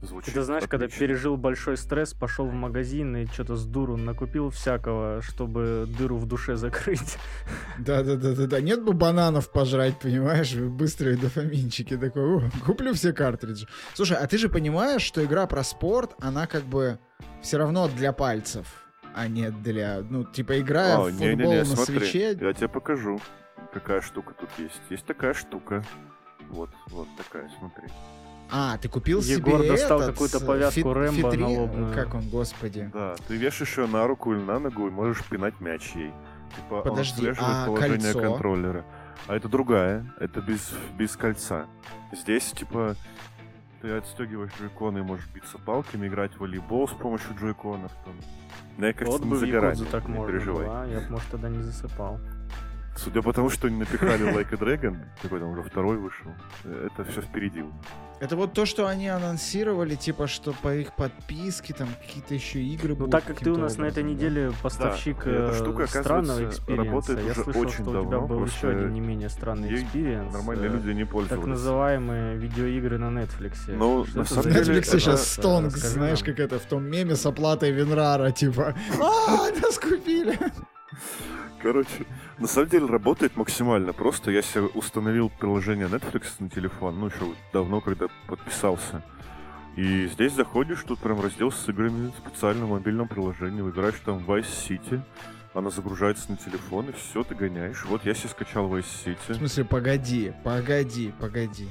Звучит Ты знаешь, когда отлично. пережил большой стресс, пошел в магазин и что-то с дуру накупил всякого, чтобы дыру в душе закрыть. Да-да-да-да-да. Нет бы бананов пожрать, понимаешь? Быстрые дофаминчики. Такой, «О, куплю все картриджи. Слушай, а ты же понимаешь, что игра про спорт, она как бы все равно для пальцев, а не для... Ну, типа, играя А, в футбол не-не-не, на смотри, свече... я тебе покажу, какая штука тут есть. Есть такая штука. Вот, вот такая, смотри. А, ты купил Егор себе достал этот, какую-то повязку фит- Рэмбо фитри- налобную. Как он, господи? Да, ты вешаешь ее на руку или на ногу и можешь пинать мяч ей. Типа, Подожди, он отслеживает а положение кольцо? контроллера. А это другая, это без, без кольца. Здесь, типа, ты отстегиваешь джойконы и можешь биться палками, играть в волейбол с помощью джойконов. Там. Мне кажется, Вот не бы загорание, так не можно переживай. было, а? Я бы, может, тогда не засыпал. Судя по тому, что они напихали Like a Dragon, какой там уже второй вышел, это все впереди. Это вот то, что они анонсировали, типа, что по их подписке там какие-то еще игры Ну, будут так как ты у нас на этой образом, неделе поставщик Да, эта э, штука, странного experience а, работает я уже слышал, очень что у тебя давно, был еще один не менее странный experience. Нормальные э, люди не Так пользовались. называемые видеоигры на Netflix. Ну, на это самом деле? Netflix сейчас стонг, знаешь, нам. как это в том меме с оплатой Винрара, типа, а, нас купили. Короче, на самом деле работает максимально просто. Я себе установил приложение Netflix на телефон, ну, еще давно, когда подписался. И здесь заходишь, тут прям раздел с играми в специальном мобильном приложении, выбираешь там Vice City, она загружается на телефон, и все, ты гоняешь. Вот я себе скачал Vice В City, смысле, погоди, погоди, погоди.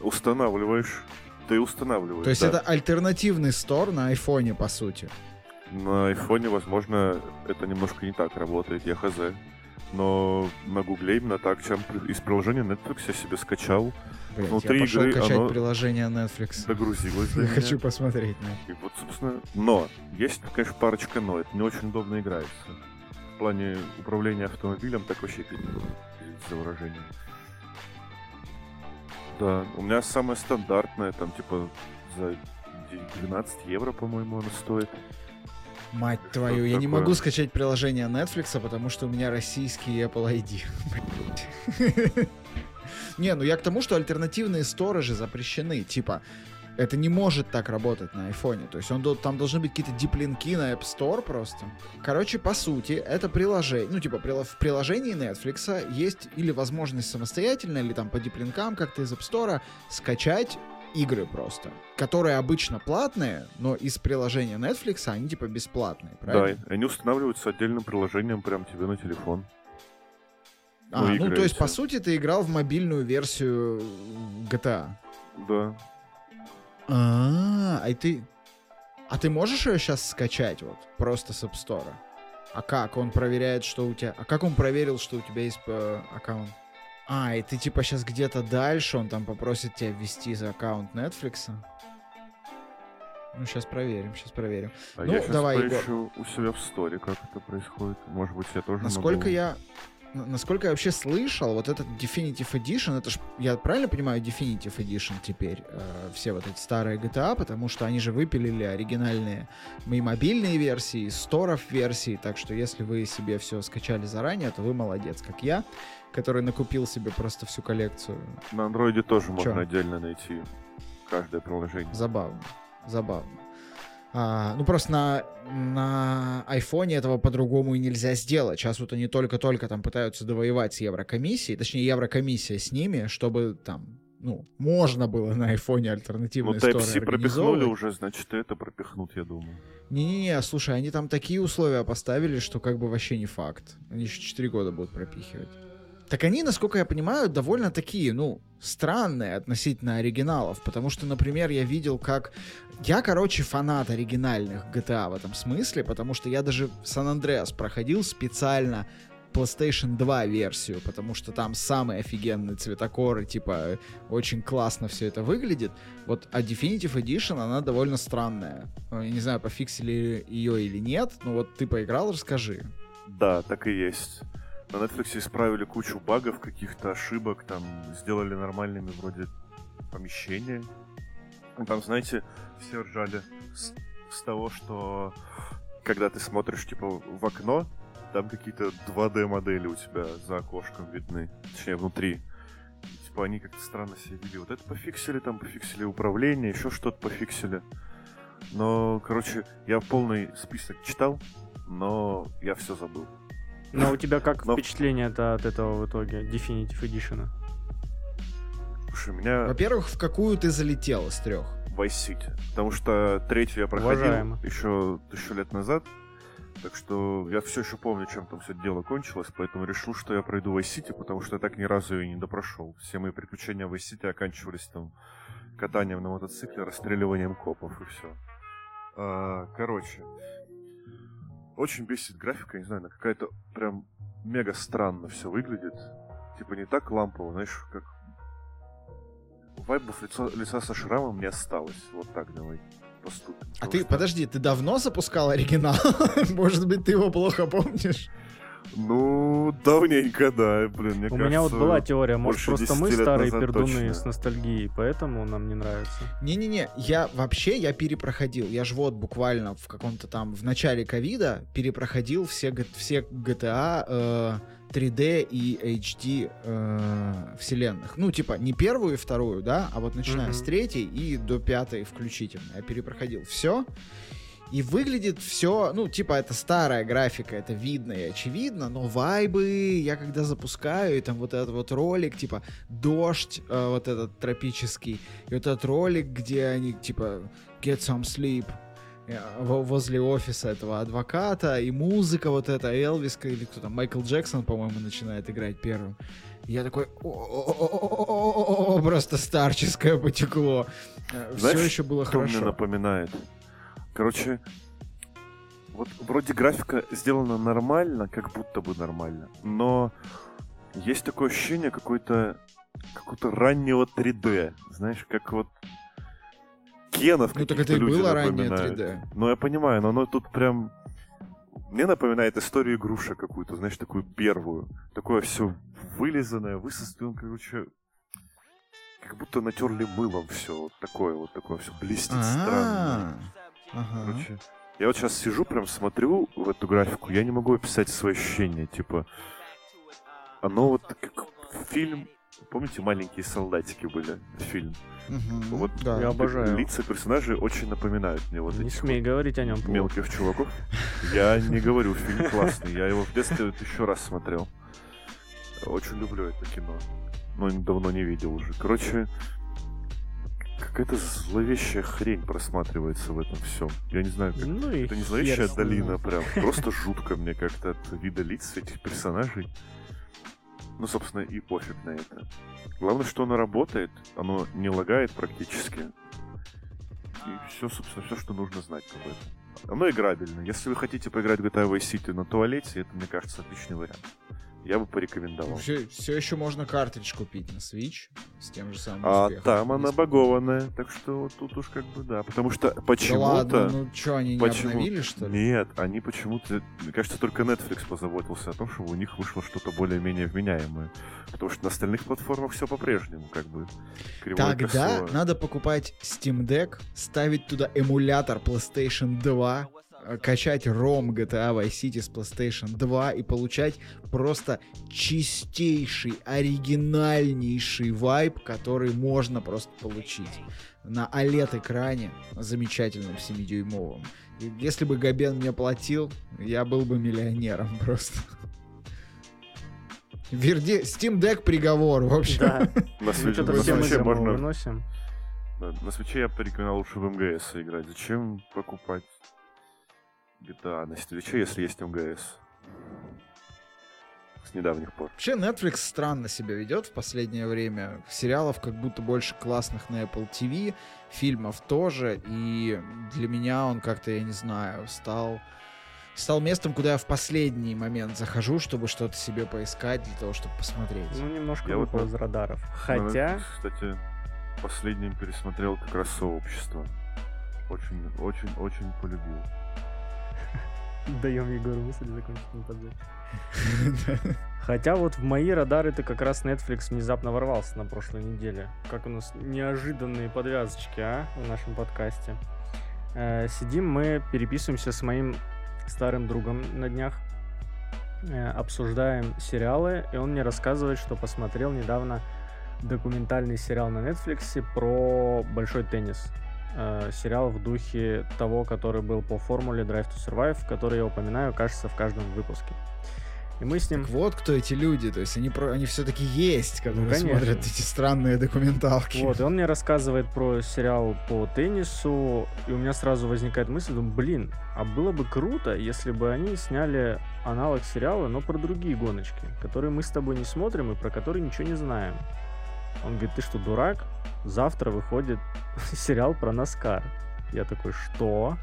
устанавливаешь, ты устанавливаешь. То есть да. это альтернативный стор на айфоне, по сути. На айфоне, возможно, это немножко не так работает, я хз. Но на гугле именно так, чем из приложения Netflix я себе скачал, Блять, Внутри я пошел игры качать оно- приложение Netflix. загрузилось Я меня. хочу посмотреть это. И вот, собственно, но. Есть, конечно, парочка но. Это не очень удобно играется. В плане управления автомобилем так вообще за выражение. Да, у меня самое стандартное, там, типа, за 12 евро, по-моему, оно стоит. Мать твою, я не могу скачать приложение Netflix, потому что у меня российский Apple ID. [LAUGHS] [LAUGHS] Не, ну я к тому, что альтернативные сторожи запрещены. Типа, это не может так работать на айфоне. То есть он, там должны быть какие-то диплинки на App Store просто. Короче, по сути, это приложение. Ну, типа, в приложении Netflix есть или возможность самостоятельно, или там по диплинкам как-то из App Store скачать игры просто, которые обычно платные, но из приложения Netflix они типа бесплатные, правильно? Да, они устанавливаются отдельным приложением прям тебе на телефон. А, Ну, ну, то есть, по сути, ты играл в мобильную версию GTA. Да. А, а ты... А ты можешь ее сейчас скачать вот, просто с App Store? А как? Он проверяет, что у тебя... А как он проверил, что у тебя есть э, аккаунт? А, и ты типа сейчас где-то дальше, он там попросит тебя ввести за аккаунт Netflix? Ну, сейчас проверим, сейчас проверим. А Ну, я сейчас давай, Егор. у себя в сторе, как это происходит. Может быть, я тоже Насколько могу... я... Насколько я вообще слышал, вот этот Definitive Edition, это ж, я правильно понимаю, Definitive Edition теперь, э, все вот эти старые GTA, потому что они же выпилили оригинальные мои мобильные версии, сторов версии, так что если вы себе все скачали заранее, то вы молодец, как я, который накупил себе просто всю коллекцию. На андроиде тоже Чё? можно отдельно найти каждое приложение. Забавно, забавно. А, ну, просто на, на айфоне этого по-другому и нельзя сделать. Сейчас вот они только-только там пытаются довоевать с Еврокомиссией, точнее, Еврокомиссия с ними, чтобы там, ну, можно было на айфоне альтернативные Ну, стороны Type-C пропихнули уже, значит, и это пропихнут, я думаю. Не-не-не, слушай, они там такие условия поставили, что как бы вообще не факт. Они еще 4 года будут пропихивать. Так они, насколько я понимаю, довольно такие, ну, странные относительно оригиналов. Потому что, например, я видел, как... Я, короче, фанат оригинальных GTA в этом смысле, потому что я даже Сан-Андреас проходил специально PlayStation 2 версию, потому что там самый офигенный цветокор, и, типа, очень классно все это выглядит. Вот, а Definitive Edition, она довольно странная. Э, Я не знаю, пофиксили ее или нет, но вот ты поиграл, расскажи. Да, так и есть. На Netflix исправили кучу багов, каких-то ошибок, там сделали нормальными вроде помещения. Ну, Там, знаете, все ржали с, с того, что когда ты смотришь типа в окно, там какие-то 2D модели у тебя за окошком видны, точнее внутри. И, типа они как-то странно себя вели. Вот это пофиксили, там пофиксили управление, еще что-то пофиксили. Но, короче, я полный список читал, но я все забыл. Но у тебя как Но- впечатление от этого в итоге, Definitive Edition? Слушай, меня Во-первых, в какую ты залетел из трех? Vice City. Потому что третью я проходил Уважаемо. еще тысячу лет назад. Так что я все еще помню, чем там все дело кончилось, поэтому решил, что я пройду Vice City, потому что я так ни разу ее не допрошел. Все мои приключения в Vice City оканчивались там катанием на мотоцикле, расстреливанием копов и все. короче, очень бесит графика, не знаю, она какая-то прям мега странно все выглядит. Типа не так лампово, знаешь, как вайбов лицо, лица со шрамом не осталось. Вот так давай поступим. А ты, что- подожди, ты давно запускал оригинал? [LAUGHS] Может быть, ты его плохо помнишь? Ну, давненько, да, блин, мне У кажется... меня вот была теория, может просто мы 10 лет старые пердуны точно. с ностальгией, поэтому нам не нравится. Не-не-не, я вообще, я перепроходил. Я же вот буквально в каком-то там, в начале ковида перепроходил все, все GTA э, 3D и HD э, вселенных. Ну, типа, не первую и вторую, да, а вот начиная Мгм. с третьей и до пятой включительно. Я перепроходил все. И выглядит все, ну, типа, это старая графика, это видно и очевидно, но вайбы, я когда запускаю, и там вот этот вот ролик, типа, дождь, э, вот этот тропический, и вот этот ролик, где они, типа, get some sleep, э, возле офиса этого адвоката, и музыка вот эта, Элвис или кто там, Майкл Джексон, по-моему, начинает играть первым. Я такой, просто старческое потекло. Э, все еще было хорошо. Мне напоминает? Короче, вот вроде графика сделана нормально, как будто бы нормально, но есть такое ощущение какой-то какого-то раннего 3D, знаешь, как вот Кенов Ну так это и было напоминают. 3D. Ну, я понимаю, но оно тут прям... Мне напоминает историю игрушек какую-то, знаешь, такую первую. Такое все вылизанное, высостанное, короче... Как будто натерли мылом все. Вот такое вот, такое все блестит странно. Ага. Короче, я вот сейчас сижу, прям смотрю в эту графику, я не могу описать свои ощущения. Типа, оно вот как фильм... Помните, маленькие солдатики были? Фильм. Мгм. Вот Да. Я обожаю. лица персонажей очень напоминают мне вот Не этих смей говорить о нем вот плохо. мелких чуваков. Я не говорю, фильм классный. Я его в детстве вот еще раз смотрел. Очень люблю это кино. Но давно не видел уже. Короче, какая-то зловещая хрень просматривается в этом всем. Я не знаю, как... Ну и Это не зловещая долина, прям. [LAUGHS] Просто жутко мне как-то от вида лиц этих персонажей. Ну, собственно, и пофиг на это. Главное, что оно работает, оно не лагает практически. И все, собственно, все, что нужно знать об этом. Оно играбельно. Если вы хотите поиграть в GTA Vice City на туалете, это, мне кажется, отличный вариант. Я бы порекомендовал. Все, еще можно картридж купить на Switch с тем же самым А успехом. там она багованная, так что тут уж как бы да. Потому что Да почему-то... ладно, ну что, они не Почему? обновили, что ли? Нет, они почему-то, мне кажется, только Netflix позаботился о том, чтобы у них вышло что-то более-менее вменяемое. Потому что на остальных платформах все по-прежнему, как бы. Кривое Тогда косое. надо покупать Steam Deck, ставить туда эмулятор PlayStation 2 э, качать ROM GTA Vice City с PlayStation 2 и получать просто чистейший, оригинальнейший вайб, который можно просто получить на OLED-экране замечательном 7-дюймовом. И Если бы Габен мне платил, я был бы миллионером [LAUGHS] просто. Верди... Steam Deck приговор, в общем. Да. [LAUGHS] На свече, на свече можно... выносим. да, На свече я бы порекомендовал лучше в МГС играть. Зачем покупать GTA на свече, если есть МГС? С недавних пор. Вообще Netflix странно себя ведет в последнее время. Сериалов как будто больше классных на Apple TV, фильмов тоже. И для меня он как-то, я не знаю, стал стал местом, куда я в последний момент захожу, чтобы что-то себе поискать для того, чтобы посмотреть. Ну, немножко Я вот из радаров. Хотя, Netflix, кстати, последним пересмотрел как раз сообщество. Очень, очень, очень полюбил. Даем Егору мысль закончить подзать. [LAUGHS] Хотя вот в мои радары ты как раз Netflix внезапно ворвался на прошлой неделе. Как у нас неожиданные подвязочки, а, в нашем подкасте. Э, сидим мы, переписываемся с моим старым другом на днях, э, обсуждаем сериалы, и он мне рассказывает, что посмотрел недавно документальный сериал на Netflix про большой теннис. Э, сериал в духе того, который был по формуле Drive to Survive, который я упоминаю, кажется, в каждом выпуске. И мы с ним... Так вот кто эти люди, то есть они, про... они все-таки есть, которые Ну, смотрят эти странные документалки. Вот, и он мне рассказывает про сериал по теннису, и у меня сразу возникает мысль, думаю, блин, а было бы круто, если бы они сняли аналог сериала, но про другие гоночки, которые мы с тобой не смотрим и про которые ничего не знаем. Он говорит, ты что, дурак? Завтра выходит [LAUGHS] сериал про Наскар. Я такой, что?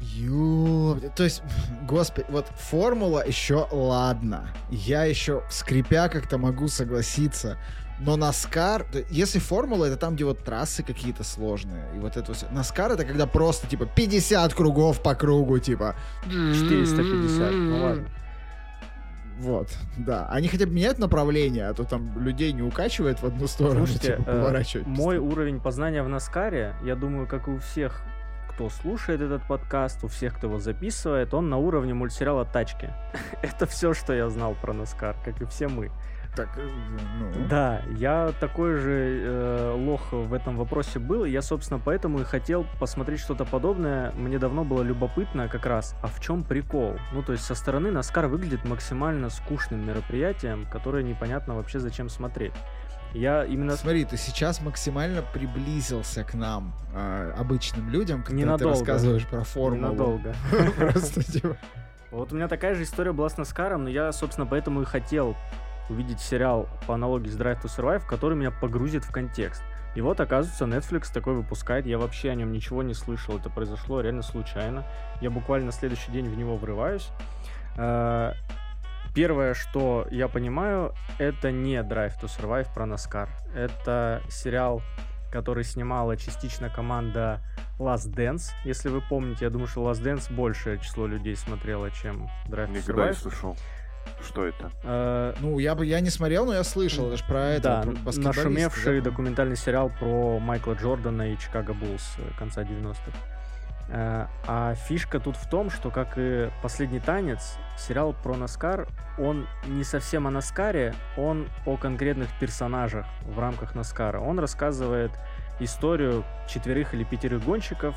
Ё, то есть, [LAUGHS] господи, вот формула еще ладно. Я еще, скрипя, как-то могу согласиться. Но Наскар, если формула, это там, где вот трассы какие-то сложные. И вот это все. Наскар это когда просто, типа, 50 кругов по кругу, типа. 450, ну ладно. Вот, да. Они хотя бы меняют направление, а то там людей не укачивает в одну сторону, Слушайте, типа, э, поворачивать. мой уровень познания в Наскаре, я думаю, как и у всех, кто слушает этот подкаст, у всех, кто его записывает, он на уровне мультсериала «Тачки». [LAUGHS] Это все, что я знал про Наскар, как и все мы. Так, э, ну. Да, я такой же э, лох в этом вопросе был, я, собственно, поэтому и хотел посмотреть что-то подобное. Мне давно было любопытно как раз, а в чем прикол? Ну, то есть со стороны Наскар выглядит максимально скучным мероприятием, которое непонятно вообще зачем смотреть. Я именно... Смотри, ты сейчас максимально приблизился к нам, а, обычным людям, когда Ненадолго. ты рассказываешь про формулу. Ненадолго. [LAUGHS] Просто типа. Вот у меня такая же история была с Наскаром, но я, собственно, поэтому и хотел увидеть сериал по аналогии с Drive to Survive, который меня погрузит в контекст. И вот, оказывается, Netflix такой выпускает. Я вообще о нем ничего не слышал. Это произошло реально случайно. Я буквально на следующий день в него врываюсь. Э, Первое, что я понимаю, это не Drive to Survive про Наскар. Это сериал, который снимала частично команда Last Dance. Если вы помните, я думаю, что Last Dance большее число людей смотрело, чем Drive to Никогда не Survive. слышал. Что это? Э, Ну, я бы я не смотрел, но я слышал, ж про это. да, про нашумевший да? документальный сериал про Майкла Джордана и Чикаго Буллс э, конца 90-х. Э, А фишка тут в том, что, как и «Последний танец», сериал про Наскар, он не совсем о Наскаре, он о конкретных персонажах в рамках Наскара. Он рассказывает историю четверых или пятерых гонщиков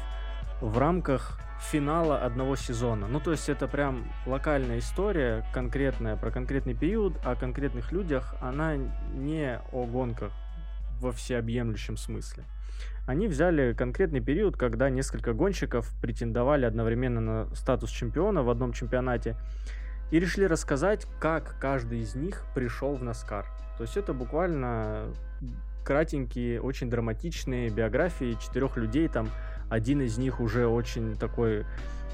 в рамках финала одного сезона. Ну, то есть это прям локальная история, конкретная, про конкретный период, о конкретных людях. Она не о гонках во всеобъемлющем смысле. Они взяли конкретный период, когда несколько гонщиков претендовали одновременно на статус чемпиона в одном чемпионате и решили рассказать, как каждый из них пришел в Наскар. То есть это буквально кратенькие, очень драматичные биографии четырех людей. Там один из них уже очень такой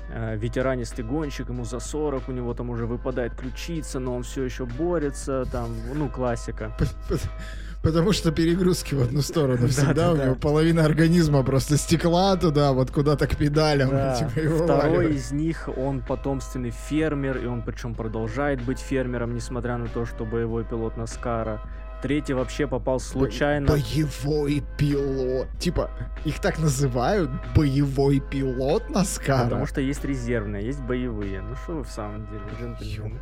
э, ветеранистый гонщик, ему за 40, у него там уже выпадает ключица, но он все еще борется, там, ну, классика. Потому что перегрузки в одну сторону [LAUGHS] всегда, у него половина организма просто стекла туда, вот куда-то к педалям. Да. типа, Второй из них, он потомственный фермер, и он причем продолжает быть фермером, несмотря на то, что боевой пилот Наскара. Третий вообще попал случайно. Боевой пилот. Типа, их так называют? Боевой пилот Наскара? Потому что есть резервные, есть боевые. Ну что вы в самом деле, джентльмены?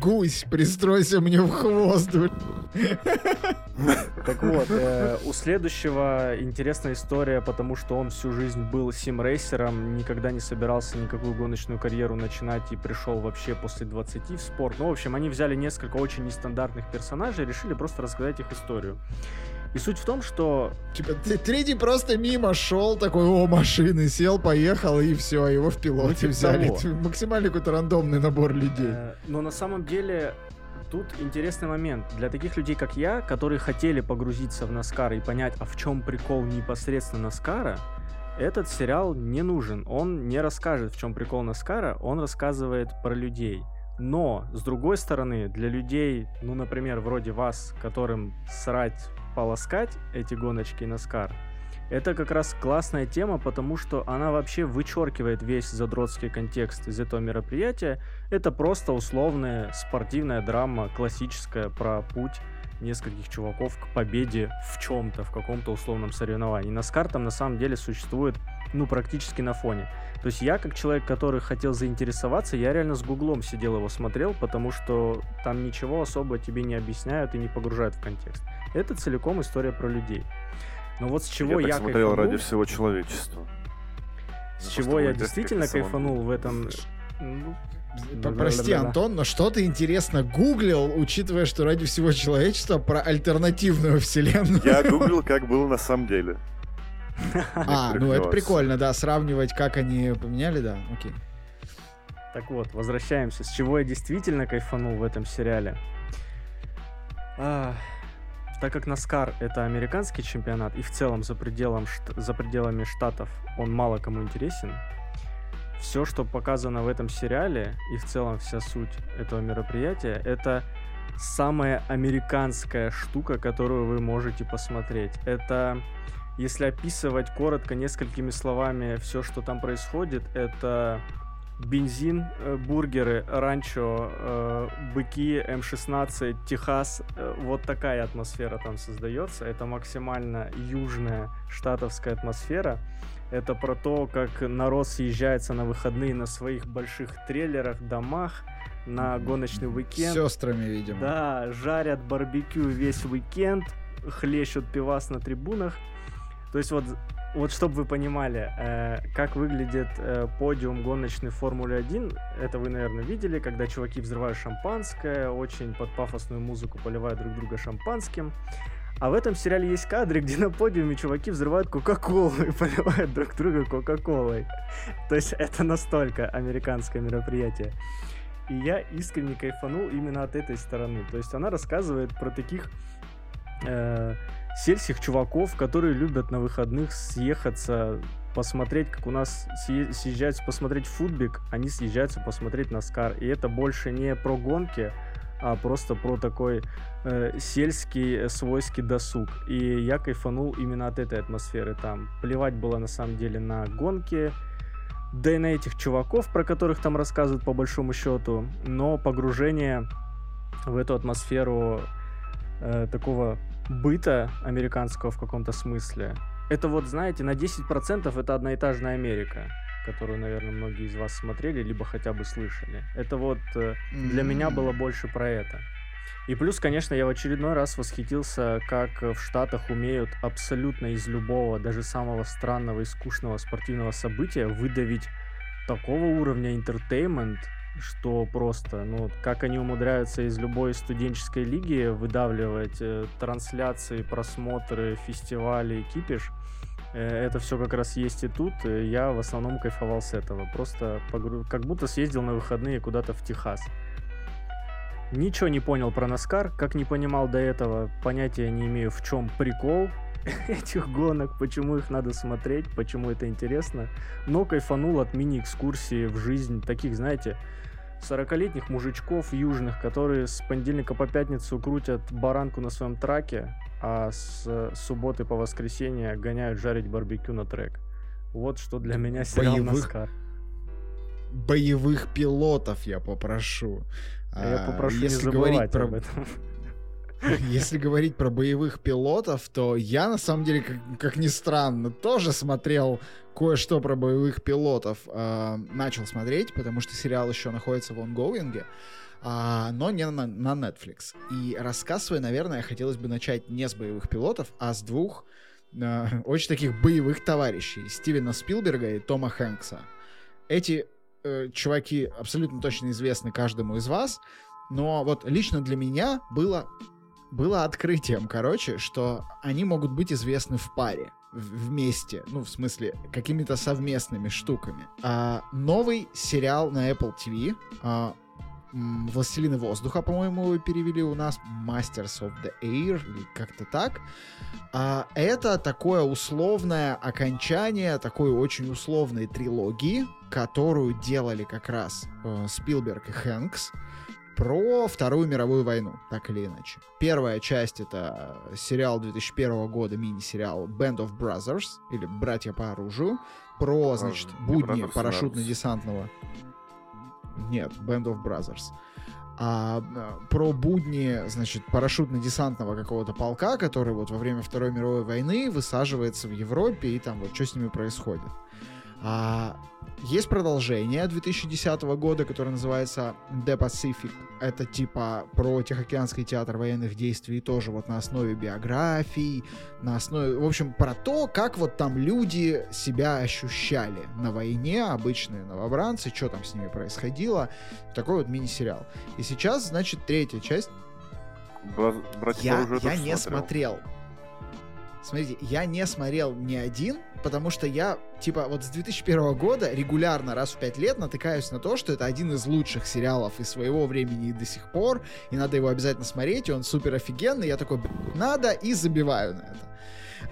Гусь, пристройся мне в хвост. Так вот, э, у следующего интересная история, потому что он всю жизнь был симрейсером, никогда не собирался никакую гоночную карьеру начинать и пришел вообще после 20 в спорт. Ну, в общем, они взяли несколько очень нестандартных персонажей и решили просто рассказать их историю. И суть в том, что... Типа, третий просто мимо шел, такой, о, машины, сел, поехал, и все, его в пилоте ну, типа взяли. Того. [LAUGHS] Максимально какой-то рандомный набор людей. Э, но на самом деле тут интересный момент. Для таких людей, как я, которые хотели погрузиться в Наскар и понять, а в чем прикол непосредственно Наскара, этот сериал не нужен. Он не расскажет, в чем прикол Наскара, он рассказывает про людей. Но, с другой стороны, для людей, ну, например, вроде вас, которым срать полоскать эти гоночки Наскар, это как раз классная тема, потому что она вообще вычеркивает весь задротский контекст из этого мероприятия. Это просто условная спортивная драма, классическая про путь нескольких чуваков к победе в чем-то, в каком-то условном соревновании. Наскар там на самом деле существует, ну, практически на фоне. То есть я, как человек, который хотел заинтересоваться, я реально с гуглом сидел его смотрел, потому что там ничего особо тебе не объясняют и не погружают в контекст. Это целиком история про людей. Но вот с чего я, я смотрел кайфанул, ради всего человечества. С чего я действительно кайфанул в этом... Ну, Прости, Антон, но что ты интересно гуглил, учитывая, что ради всего человечества про альтернативную вселенную? Я гуглил, как было на самом деле. [LAUGHS] А, ну это прикольно, да, сравнивать, как они поменяли, да, окей. Так вот, возвращаемся. С чего я действительно кайфанул в этом сериале? А, так как Наскар это американский чемпионат, и в целом за, пределом, за пределами штатов он мало кому интересен, все, что показано в этом сериале, и в целом вся суть этого мероприятия, это самая американская штука, которую вы можете посмотреть. Это, если описывать коротко несколькими словами все, что там происходит, это бензин, э, бургеры, ранчо, э, быки, М16, Техас. Э, вот такая атмосфера там создается. Это максимально южная штатовская атмосфера. Это про то, как народ съезжается на выходные на своих больших трейлерах, домах, на гоночный уикенд. С сестрами, видимо. Да, жарят барбекю весь уикенд, хлещут пивас на трибунах. То есть вот вот чтобы вы понимали, э, как выглядит э, подиум гоночной Формулы 1, это вы, наверное, видели, когда чуваки взрывают шампанское, очень под пафосную музыку поливают друг друга шампанским. А в этом сериале есть кадры, [LAUGHS] где на подиуме чуваки взрывают Кока-Колу и поливают друг друга Кока-Колой. То есть это настолько американское мероприятие. И я искренне кайфанул именно от этой стороны. То есть она рассказывает про таких э, сельских чуваков, которые любят на выходных съехаться, посмотреть, как у нас съезжаются посмотреть футбик, они съезжаются посмотреть Наскар. И это больше не про гонки, а просто про такой э, сельский э, свойский досуг. И я кайфанул именно от этой атмосферы там. Плевать было на самом деле на гонки, да и на этих чуваков, про которых там рассказывают по большому счету, но погружение в эту атмосферу э, такого быта американского в каком-то смысле. Это вот, знаете, на 10% это одноэтажная Америка, которую, наверное, многие из вас смотрели, либо хотя бы слышали. Это вот э, для меня было больше про это. И плюс, конечно, я в очередной раз восхитился, как в Штатах умеют абсолютно из любого, даже самого странного и скучного спортивного события выдавить такого уровня интертеймент, что просто, ну, как они умудряются из любой студенческой лиги выдавливать э, трансляции, просмотры, фестивали, кипиш, э, это все как раз есть и тут. Я в основном кайфовал с этого. Просто погру... как будто съездил на выходные куда-то в Техас. Ничего не понял про Наскар, как не понимал до этого, понятия не имею, в чем прикол [LAUGHS] этих гонок, почему их надо смотреть, почему это интересно. Но кайфанул от мини-экскурсии в жизнь таких, знаете, 40-летних мужичков южных, которые с понедельника по пятницу крутят баранку на своем траке, а с субботы по воскресенье гоняют жарить барбекю на трек. Вот что для меня сериал Боевых... Наскар. Боевых пилотов я попрошу. А я попрошу Если не забывать про... об этом. Если говорить про боевых пилотов, то я, на самом деле, как, как ни странно, тоже смотрел кое-что про боевых пилотов. Э, начал смотреть, потому что сериал еще находится в онгоинге. А, но не на, на Netflix. И рассказ свой, наверное, хотелось бы начать не с боевых пилотов, а с двух э, очень таких боевых товарищей. Стивена Спилберга и Тома Хэнкса. Эти э, чуваки абсолютно точно известны каждому из вас, но вот лично для меня было, было открытием, короче, что они могут быть известны в паре вместе, ну, в смысле, какими-то совместными штуками. А, новый сериал на Apple TV, а, Властелины воздуха, по-моему, его перевели у нас, Masters of the Air, как-то так. А, это такое условное окончание такой очень условной трилогии, которую делали как раз э, Спилберг и Хэнкс про Вторую мировую войну, так или иначе. Первая часть — это сериал 2001 года, мини-сериал Band of Brothers, или «Братья по оружию», про, значит, будни парашютно-десантного... Нет, Band of Brothers. А, про будни, значит, парашютно-десантного какого-то полка, который вот во время Второй мировой войны высаживается в Европе, и там вот что с ними происходит. А, есть продолжение 2010 года, которое называется The Pacific. Это типа про Тихоокеанский театр военных действий, тоже вот на основе биографий, на основе, в общем, про то, как вот там люди себя ощущали на войне, обычные новобранцы, что там с ними происходило. Такой вот мини-сериал. И сейчас, значит, третья часть. Братья я, я не смотрел. Смотрите, я не смотрел ни один, потому что я, типа, вот с 2001 года регулярно раз в пять лет натыкаюсь на то, что это один из лучших сериалов из своего времени и до сих пор, и надо его обязательно смотреть, и он супер офигенный, я такой, надо, и забиваю на это.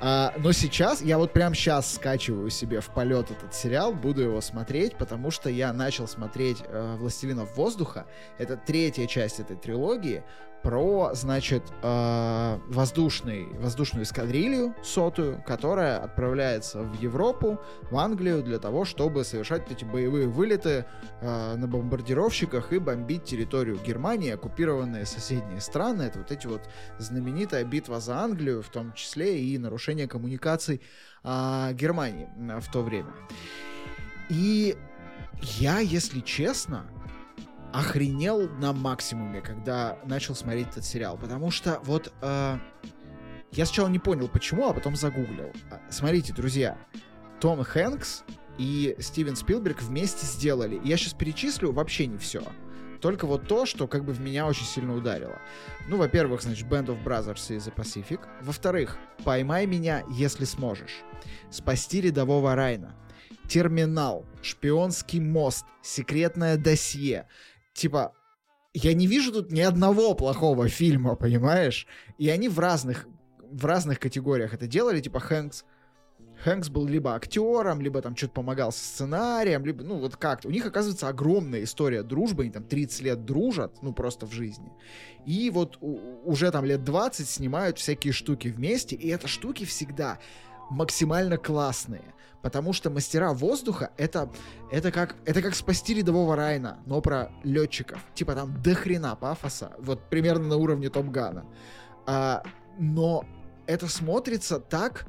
А, но сейчас, я вот прям сейчас скачиваю себе в полет этот сериал, буду его смотреть, потому что я начал смотреть э, «Властелинов воздуха». Это третья часть этой трилогии про, значит, э, воздушный, воздушную эскадрилью сотую, которая отправляется в Европу, в Англию для того, чтобы совершать эти боевые вылеты э, на бомбардировщиках и бомбить территорию Германии, оккупированные соседние страны. Это вот эти вот знаменитая битва за Англию, в том числе и нарушение коммуникаций э, Германии в то время. И я, если честно, охренел на максимуме, когда начал смотреть этот сериал. Потому что вот э, я сначала не понял, почему, а потом загуглил. А, смотрите, друзья, Том Хэнкс и Стивен Спилберг вместе сделали. Я сейчас перечислю вообще не все. Только вот то, что как бы в меня очень сильно ударило. Ну, во-первых, значит, Band of Brothers и The Pacific. Во-вторых, «Поймай меня, если сможешь». «Спасти рядового Райна». «Терминал», «Шпионский мост», «Секретное досье», типа, я не вижу тут ни одного плохого фильма, понимаешь? И они в разных, в разных категориях это делали, типа Хэнкс. Хэнкс был либо актером, либо там что-то помогал со сценарием, либо, ну, вот как-то. У них, оказывается, огромная история дружбы, они там 30 лет дружат, ну, просто в жизни. И вот уже там лет 20 снимают всякие штуки вместе, и это штуки всегда максимально классные. Потому что мастера воздуха это, это, как, это как спасти рядового Райна, но про летчиков. Типа там до хрена пафоса. Вот примерно на уровне Топ-Гана. А, но это смотрится так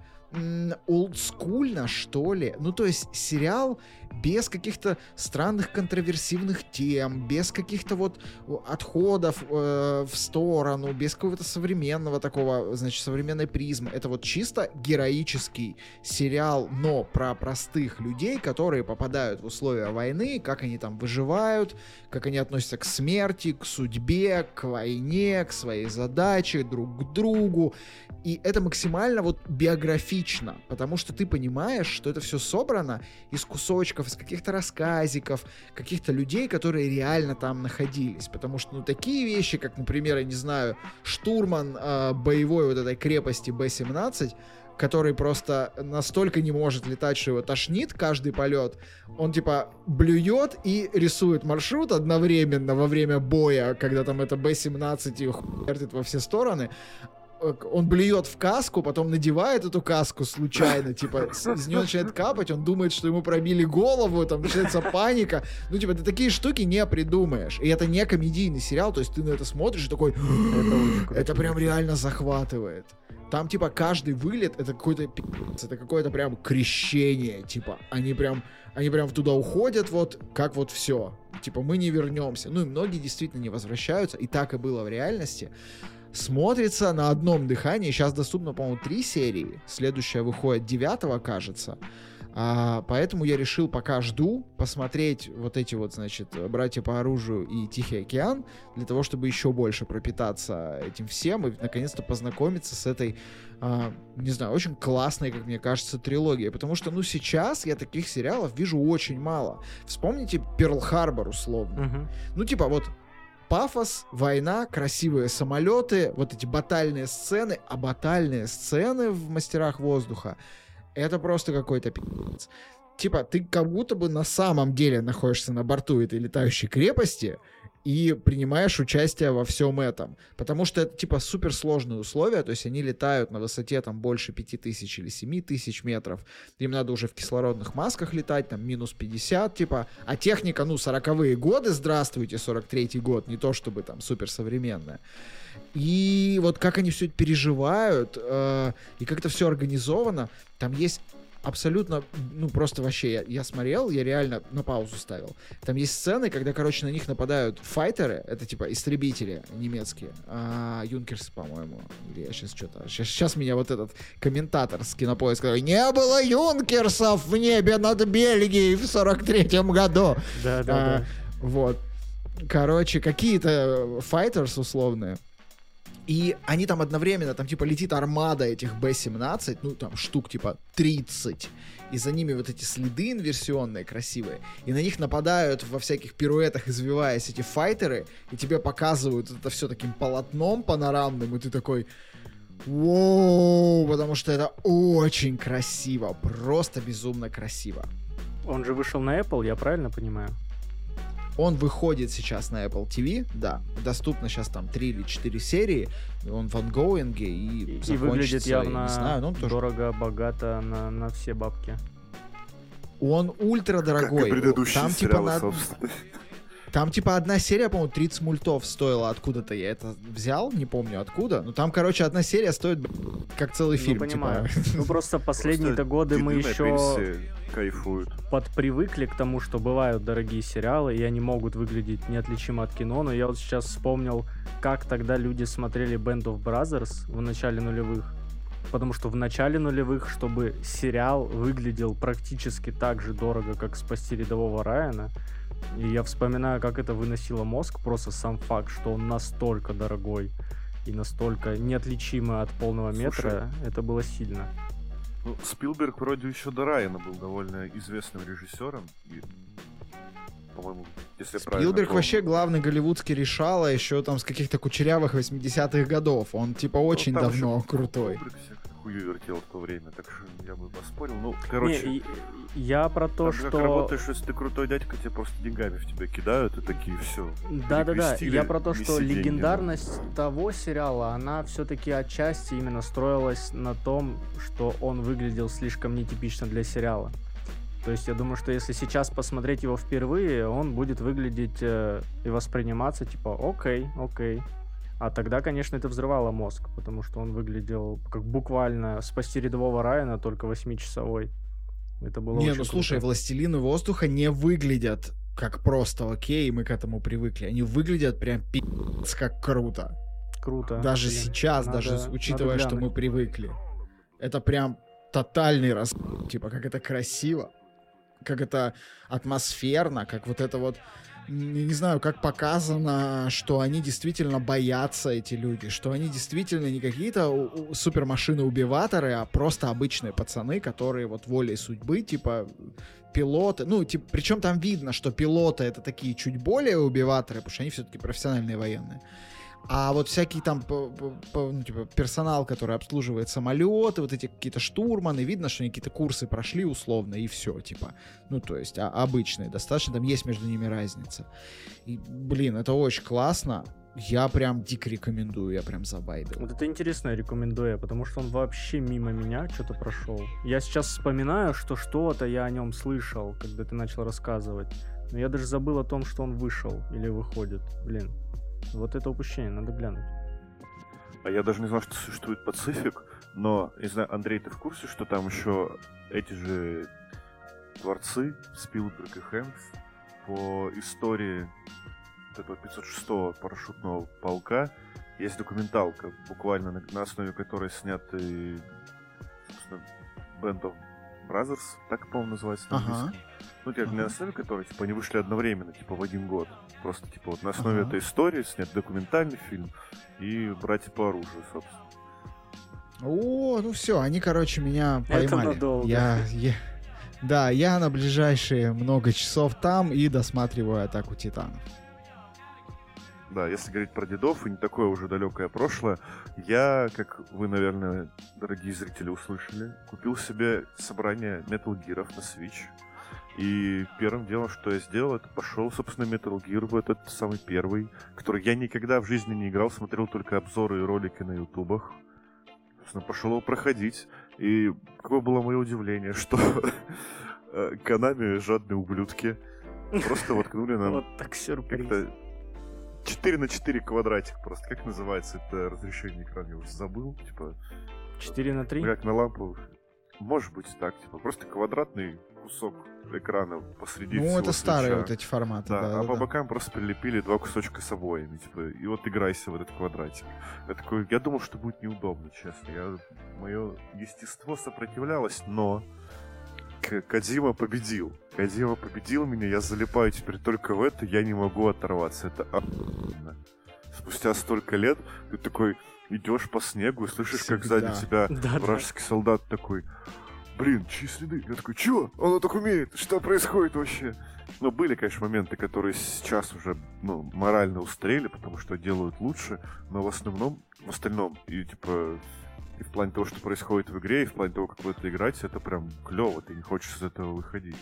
олдскульно, что ли. Ну, то есть сериал без каких-то странных контроверсивных тем, без каких-то вот отходов э, в сторону, без какого-то современного такого, значит, современной призмы. Это вот чисто героический сериал, но про простых людей, которые попадают в условия войны, как они там выживают, как они относятся к смерти, к судьбе, к войне, к своей задаче, друг к другу. И это максимально вот биографично, потому что ты понимаешь, что это все собрано из кусочков, из каких-то рассказиков, каких-то людей, которые реально там находились. Потому что, ну, такие вещи, как, например, я не знаю, штурман э, боевой вот этой крепости Б-17, который просто настолько не может летать, что его тошнит каждый полет. Он типа блюет и рисует маршрут одновременно во время боя, когда там это Б-17 и хуяртит во все стороны он блюет в каску, потом надевает эту каску случайно, [LAUGHS] типа, с- из нее начинает капать, он думает, что ему пробили голову, там начинается паника. Ну, типа, ты такие штуки не придумаешь. И это не комедийный сериал, то есть ты на это смотришь и такой, Это [GASPS] прям реально захватывает. Там, типа, каждый вылет это какой-то это какое-то прям крещение, типа, они прям, они прям туда уходят, вот, как вот все. Типа, мы не вернемся. Ну, и многие действительно не возвращаются, и так и было в реальности. Смотрится на одном дыхании. Сейчас доступно, по-моему, три серии. Следующая выходит 9 кажется. А, поэтому я решил, пока жду, посмотреть вот эти вот, значит, «Братья по оружию» и «Тихий океан», для того, чтобы еще больше пропитаться этим всем и, наконец-то, познакомиться с этой, а, не знаю, очень классной, как мне кажется, трилогией. Потому что, ну, сейчас я таких сериалов вижу очень мало. Вспомните «Перл-Харбор», условно. Мгм. Ну, типа, вот пафос, война, красивые самолеты, вот эти батальные сцены, а батальные сцены в «Мастерах воздуха» это просто какой-то пи***ц. Типа, ты как будто бы на самом деле находишься на борту этой летающей крепости и принимаешь участие во всем этом. Потому что это, типа, суперсложные условия, то есть они летают на высоте там больше 5000 или 7000 метров. Им надо уже в кислородных масках летать, там минус 50, типа. А техника, ну, 40-е годы, здравствуйте, 43-й год, не то чтобы там суперсовременная. И вот как они все это переживают, э, и как это все организовано, там есть абсолютно, ну просто вообще, я, я смотрел, я реально на паузу ставил. Там есть сцены, когда, короче, на них нападают файтеры, это типа истребители немецкие, а, юнкерсы, по-моему, или я сейчас что-то, сейчас, сейчас меня вот этот комментатор с кинопоиска, говорит, не было юнкерсов в небе над Бельгией в 43-м году. Да, да, А, да. Вот. Короче, какие-то файтерс условные. И они там одновременно, там типа летит армада этих Б-17, ну там штук типа 30. И за ними вот эти следы инверсионные красивые. И на них нападают во всяких пируэтах, извиваясь эти файтеры. И тебе показывают это все таким полотном панорамным. И ты такой... Воу, потому что это очень красиво, просто безумно красиво. Он же вышел на Apple, я правильно понимаю? Он выходит сейчас на Apple TV, да. Доступно сейчас там 3 или 4 серии. Он в ангоинге и, И, выглядит явно не знаю, он тоже... дорого, богато на, на все бабки. Он ультра Как и дорогой. предыдущие Там типа, сериалы, на- собственно. Там типа одна серия, по-моему, 30 мультов стоила откуда-то. Я это взял, не помню откуда. Но там, короче, одна серия стоит как целый фильм. ну, понимаю. типа. Ну, просто последние-то годы мы еще кайфуют. подпривыкли к тому, что бывают дорогие сериалы, и они могут выглядеть неотличимо от кино, но я вот сейчас вспомнил, как тогда люди смотрели Band of Brothers в начале нулевых. Потому что в начале нулевых, чтобы сериал выглядел практически так же дорого, как «Спасти рядового Райана», и я вспоминаю, как это выносило мозг, просто сам факт, что он настолько дорогой и настолько неотличимый от полного Слушай, метра, это было сильно. Ну, Спилберг вроде еще до Райана был довольно известным режиссером. И, по-моему, если Спилберг помню. вообще главный голливудский решала еще там с каких-то кучерявых 80-х годов. Он типа Ну, очень там давно еще крутой. Кубрик всякую хую вертел в то время, так что я бы поспорил. Ну, короче, Не, я про то, там что... как работаешь, если ты крутой дядька, тебе просто деньгами в тебя кидают, и такие, все. Да-да-да, я про то, что легендарность того сериала, она все-таки отчасти именно строилась на том, что он выглядел слишком нетипично для сериала. То есть я думаю, что если сейчас посмотреть его впервые, он будет выглядеть э, и восприниматься типа окей, окей. А тогда, конечно, это взрывало мозг, потому что он выглядел как буквально спасти рядового Райана, только восьмичасовой. Это было Не, ну слушай, круто. властелины воздуха не выглядят как просто окей, мы к этому привыкли. Они выглядят прям пи***ц как круто. круто. Даже Блин, сейчас, надо- даже с- надо учитывая, что мы привыкли. Это прям тотальный раз... Типа, как это красиво, как это атмосферно, как вот это вот... Не знаю, как показано, что они действительно боятся, эти люди, что они действительно не какие-то супермашины-убиваторы, а просто обычные пацаны, которые вот волей судьбы, типа пилоты, ну, типа, причем там видно, что пилоты это такие чуть более убиваторы, потому что они все-таки профессиональные военные. А вот всякий там ну, типа, персонал, который обслуживает самолеты, вот эти какие-то штурманы, видно, что они какие-то курсы прошли условно, и все, типа. Ну, то есть, а, обычные, достаточно, там есть между ними разница. И, блин, это очень классно. я прям дико рекомендую, я прям забайдил. Вот это интересно, рекомендую, потому что он вообще мимо меня что-то прошел. Я сейчас вспоминаю, что что-то я о нем слышал, когда ты начал рассказывать. Но я даже забыл о том, что он вышел или выходит. Блин, вот это упущение, надо глянуть. А я даже не знал, что существует Пацифик, но, не знаю, Андрей, ты в курсе, что там еще эти же творцы, Спилберг и Хэнкс, по истории этого 506-го парашютного полка есть документалка, буквально на, на основе которой сняты, собственно, Band of Brothers, так, по-моему, называется на Ага. Ну, как не на основе которой, типа, они вышли одновременно, типа, в один год. Просто, типа, вот на основе Ага. этой истории снят документальный фильм и «Братья по оружию», собственно. О, ну все, они, короче, меня Это поймали. надолго. Я, я- да, я на ближайшие много часов там и досматриваю атаку титанов. Да, если говорить про дедов и не такое уже далекое прошлое, я, как вы, наверное, дорогие зрители, услышали, купил себе собрание Metal Gear на Switch. И первым делом, что я сделал, это пошел, собственно, Metal Gear в этот самый первый, который я никогда в жизни не играл, смотрел только обзоры и ролики на ютубах. Собственно, пошел его проходить. И какое было мое удивление, [LAUGHS] что э, Канами жадные ублюдки просто воткнули нам Вот так сюрприз. как-то 4 на 4 квадратик просто. Как называется это разрешение экрана? Я уже забыл. Типа, 4 на 3? ну, как на лампу. Может быть так, типа, просто квадратный кусок экрана посреди ну, всего это старые вот эти форматы. Да, Да, а да, по да. бокам просто прилепили два кусочка с обоями, типа, и вот играйся в этот квадратик. Я такой, я думал, что будет неудобно, честно. Я, мое естество сопротивлялось, но К- Кодзима победил. Кодзима победил меня, я залипаю теперь только в это, я не могу оторваться. Это охуенно. Спустя столько лет ты такой идешь по снегу и слышишь, как сзади тебя [LAUGHS] Да, да. вражеский солдат такой, блин, чьи следы? Я такой, чё? Он так умеет? Что происходит вообще? Ну, были, конечно, моменты, которые сейчас уже, ну, морально устарели, потому что делают лучше, но в основном, в остальном, и, типа, и в плане того, что происходит в игре, и в плане того, как в это играть, это прям клево, ты не хочешь из этого выходить.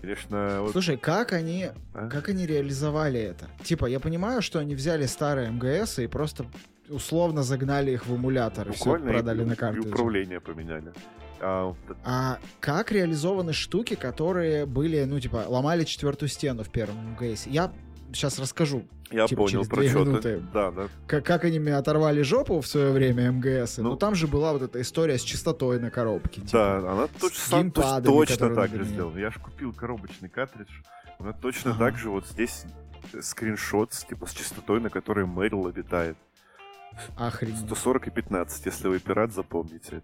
Конечно, вот... Слушай, как они, а? как они реализовали это? Типа, я понимаю, что они взяли старые МГС и просто условно загнали их в эмулятор и все Буквально и- продали и, на и карты. управление поменяли. А, А как реализованы штуки, которые были, ну, типа, ломали четвертую стену в первом МГС? Я сейчас расскажу, я типа, понял через про что минуты. Да, да. как, как они мне оторвали жопу в свое время МГС. Ну. Но там же была вот эта история с частотой на коробке. типа. Да, она точ- с сам- точ- геймпадами, точно которые так же сделана. Я же купил коробочный картридж. Она точно Ага. так же вот здесь скриншот с, типа с частотой, на которой Мэрил обитает. Охренеть. 140 и 15, если вы пират, запомните.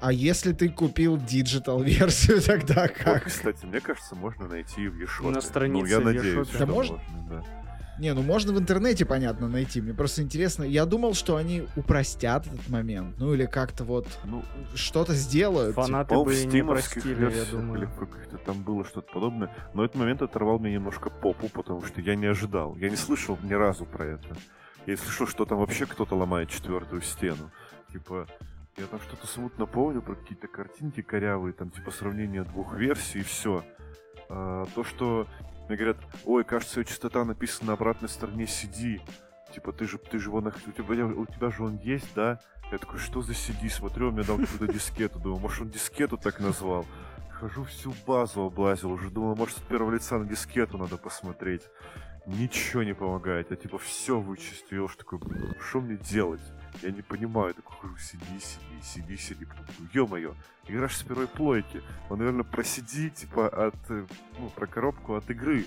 А если ты купил digital версию, [LAUGHS] тогда Вот, как? кстати, мне кажется, можно найти в eShop. На Ну, странице я в надеюсь, Да можно, да. Не, ну можно в интернете, понятно, найти. Мне просто интересно. Я думал, что они упростят этот момент. Ну или как-то вот Ну, что-то сделают. Фанаты по-моему, бы не простили, я думаю. или в каких-то там было что-то подобное. Но этот момент оторвал мне немножко попу, потому что я не ожидал. Я не слышал ни разу про это. Я слышал, что там вообще кто-то ломает четвертую стену. Типа, я там что-то смутно помню про какие-то картинки корявые, там типа сравнение двух версий и все. то, что мне говорят, ой, кажется, ее частота написана на обратной стороне CD. Типа, ты же, ты же нах- у тебя, у тебя же он есть, да? Я такой, что за CD? Смотрю, он мне дал какую-то дискету. Думаю, может, он дискету так назвал. Хожу всю базу облазил. Уже думал, может, с первого лица на дискету надо посмотреть. Ничего не помогает. Я типа все вычистил. Такой, «Блин, что мне делать? Я не понимаю. Я такой хожу, сиди, сиди, сиди, сиди. Ё-моё, игра ж с первой плойки. Он, наверное, про CD, типа, от, э, ну, про коробку от игры.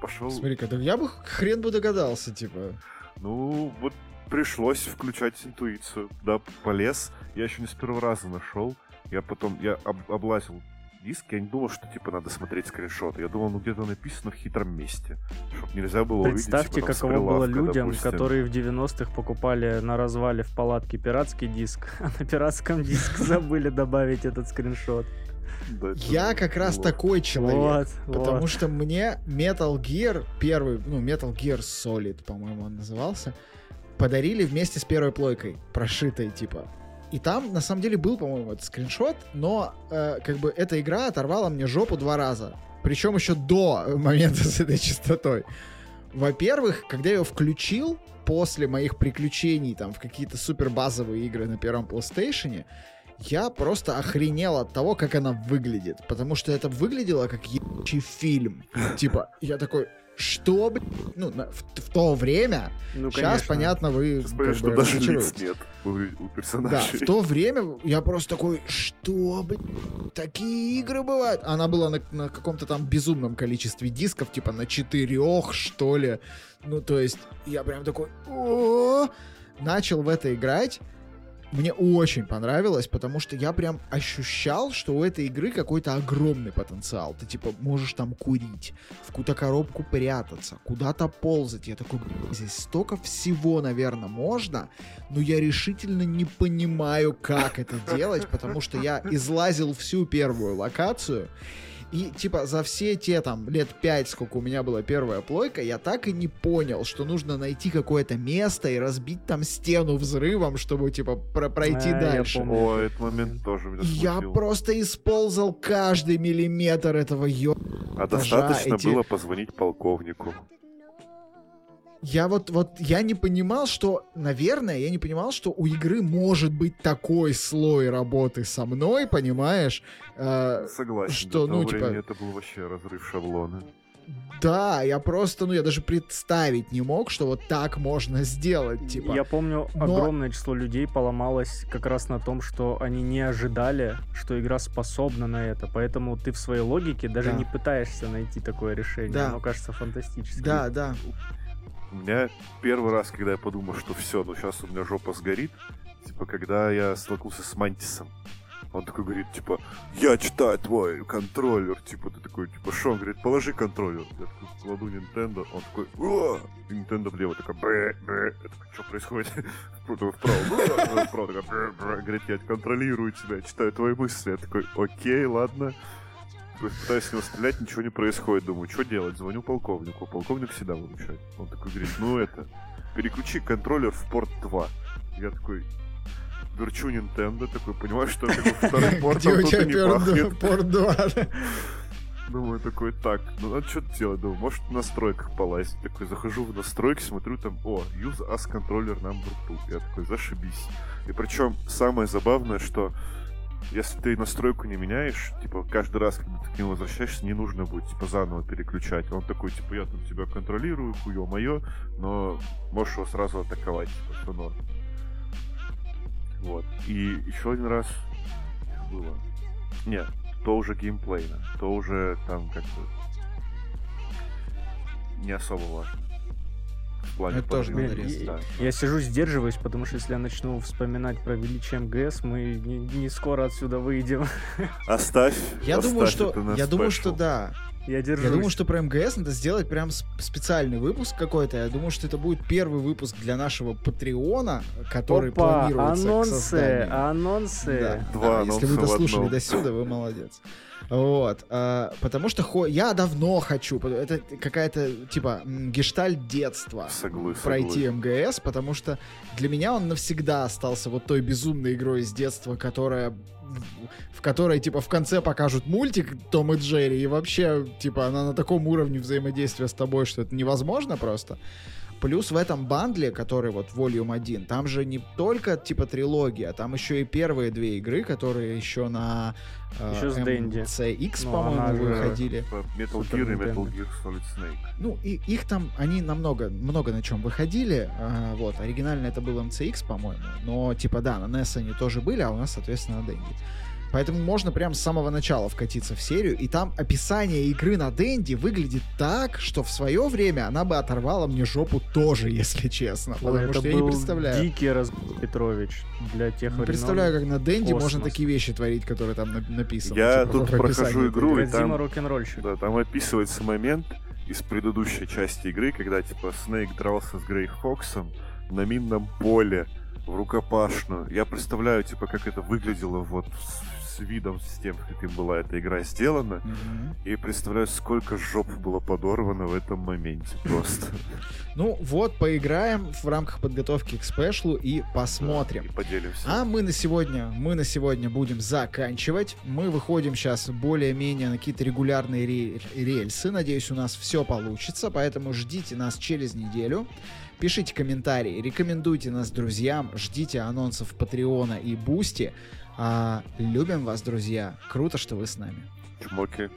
Пошел. Смотри-ка, да я бы хрен бы догадался, типа. Ну, вот пришлось включать интуицию. Да, полез. Я еще не с первого раза нашел. Я потом, я об- облазил диск, я не думал, что типа надо смотреть скриншоты. Я думал, ну где-то написано в хитром месте. Чтоб нельзя было Представьте, увидеть, типа, с каково было людям, допустим. которые в 90-х покупали на развале в палатке пиратский диск, [LAUGHS] а на пиратском диске [LAUGHS] забыли добавить этот скриншот. Да, Я как раз такой человек. Вот, Потому вот. что мне Metal Gear, первый, ну, Metal Gear Solid, по-моему, он назывался, подарили вместе с первой плойкой, прошитой, типа. И там, на самом деле, был, по-моему, этот скриншот, но, э, как бы, эта игра оторвала мне жопу два раза. Причем еще до момента с этой частотой. во-первых, когда я ее включил после моих приключений там в какие-то супер базовые игры на первом PlayStation, я просто охренел от того, как она выглядит. Потому что это выглядело как ебучий фильм. Типа, я такой, что, блин? Ну, в, в то время, Ну, сейчас, конечно. понятно, вы Сейчас понятно, что бы даже лиц нет у, у Да, персонажей. в то время я просто такой, что, блин, такие игры бывают? Она была на, на каком-то там безумном количестве дисков, типа на четырех, что ли. Ну, то есть, я прям такой, «О!» начал в это играть. Мне очень понравилось, потому что я прям ощущал, что у этой игры какой-то огромный потенциал. Ты типа можешь там курить, в какую-то коробку прятаться, куда-то ползать. Я такой, «Блин, здесь столько всего, наверное, можно, но я решительно не понимаю, как это делать, потому что я излазил всю первую локацию, и, типа, за все те, там, лет пять, сколько у меня была первая плойка, я так и не понял, что нужно найти какое-то место и разбить там стену взрывом, чтобы, типа, про- пройти А, я дальше. помню. О, этот момент тоже меня Я смутил. просто исползал каждый миллиметр этого ё... А этажа, достаточно эти- было позвонить полковнику. Я вот, вот, я не понимал, что, наверное, я не понимал, что у игры может быть такой слой работы со мной, понимаешь? Э, Согласен. что, ну, типа- это был вообще разрыв шаблона. да, я просто, ну, я даже представить не мог, что вот так можно сделать, типа. Я помню, Но- огромное число людей поломалось как раз на том, что они не ожидали, что игра способна на это. Поэтому ты в своей логике даже Да. не пытаешься найти такое решение. Да. Оно кажется фантастическим. Да, да. У меня первый раз, когда я подумал, что все, ну сейчас у меня жопа сгорит, типа, когда я столкнулся с Мантисом. Он такой говорит, типа, я читаю твой контроллер. Типа, ты такой, типа, что? Он говорит, положи контроллер. Я такой, кладу Nintendo. Он такой, о! И Nintendo влево, такой, бэ, бэ. Я такой, что происходит? [LAUGHS] Вправо, вправо, вправо, такой, бэ, бэ. Говорит, я контролирую тебя, читаю твои мысли. Я такой, окей, ладно. Пытаюсь с него стрелять, ничего не происходит. Думаю, что делать? Звоню полковнику. Полковник всегда выручает. Он такой говорит, ну это, переключи контроллер в порт 2. Я такой, верчу Nintendo, такой, понимаю, что это как бы второй [LAUGHS] порт, Где там у тут и не пахнет. [LAUGHS] порт 2? [LAUGHS] Думаю, такой, так, ну надо что-то делать. Думаю, может в настройках полазить. Такой, захожу в настройки, смотрю там, о, use as controller number 2. Я такой, зашибись. И причем самое забавное, что если ты настройку не меняешь, типа, каждый раз, когда ты к нему возвращаешься, не нужно будет, типа, заново переключать. Он такой, типа, я тут тебя контролирую, хуё мое, но можешь его сразу атаковать, типа, все норм. Вот. И еще один раз было. Нет, то уже геймплейно, то уже там как бы не особо важно. В плане Это тоже надо резать. Да. Я сижу, сдерживаюсь, потому что если я начну вспоминать про величие МГС, мы не, не скоро отсюда выйдем. Оставь. Я оставь думаю, что, я думаю, что да. Я держусь. Я думаю, что про МГС надо сделать прям сп- специальный выпуск какой-то. Я думаю, что это будет первый выпуск для нашего Патреона, который Опа, планируется анонсы, анонсы. Да, Два да, если вы анонса дослушали до сюда, вы молодец. Вот, а, потому что хо- я давно хочу, это какая-то типа гештальт детства Соглы- пройти соглы. МГС, потому что для меня он навсегда остался вот той безумной игрой из детства, которая в- которой, типа, в конце покажут мультик Том и Джерри, и вообще, типа, она на таком уровне взаимодействия с тобой, что это невозможно просто. Плюс в этом бандле, который вот Volume 1, там же не только, типа, трилогия, там еще и первые две игры, которые еще на э, Еще с. MCX, Ну, по-моему, выходили. Типа Metal Gear и. Metal Gear Solid Snake. Ну, и их там, они намного, много на чем выходили. а, вот, оригинально это был MCX, по-моему. Но, типа, да, на NES они тоже были, а у нас, соответственно, на Денди. Поэтому можно прям с самого начала вкатиться в серию, и там описание игры на Денди выглядит так, что в свое время она бы оторвала мне жопу тоже, [LAUGHS] если честно. Потому это что я не был представляю. Дикий раз Петрович для тех Не времен. представляю, как на Денди можно Космос. такие вещи творить, которые там на- написаны. Я типа, тут в прохожу игру, и там-. Да, там описывается момент из предыдущей части игры, когда, типа, Снейк дрался с Грей Фоксом на минном поле в рукопашную. Я представляю, типа, как это выглядело вот с- с видом, с тем, каким была эта игра сделана. Мгм. И представляю, сколько жоп было подорвано в этом моменте просто. [LAUGHS] Ну вот, поиграем в рамках подготовки к спешлу и посмотрим. И поделимся. А мы на сегодня, мы на сегодня будем заканчивать. Мы выходим сейчас более-менее на какие-то регулярные ре- рельсы. Надеюсь, у нас все получится, поэтому ждите нас через неделю. Пишите комментарии, рекомендуйте нас друзьям, ждите анонсов Patreon а и Boosty. А, любим вас, друзья. Круто, что вы с нами. Чмоки.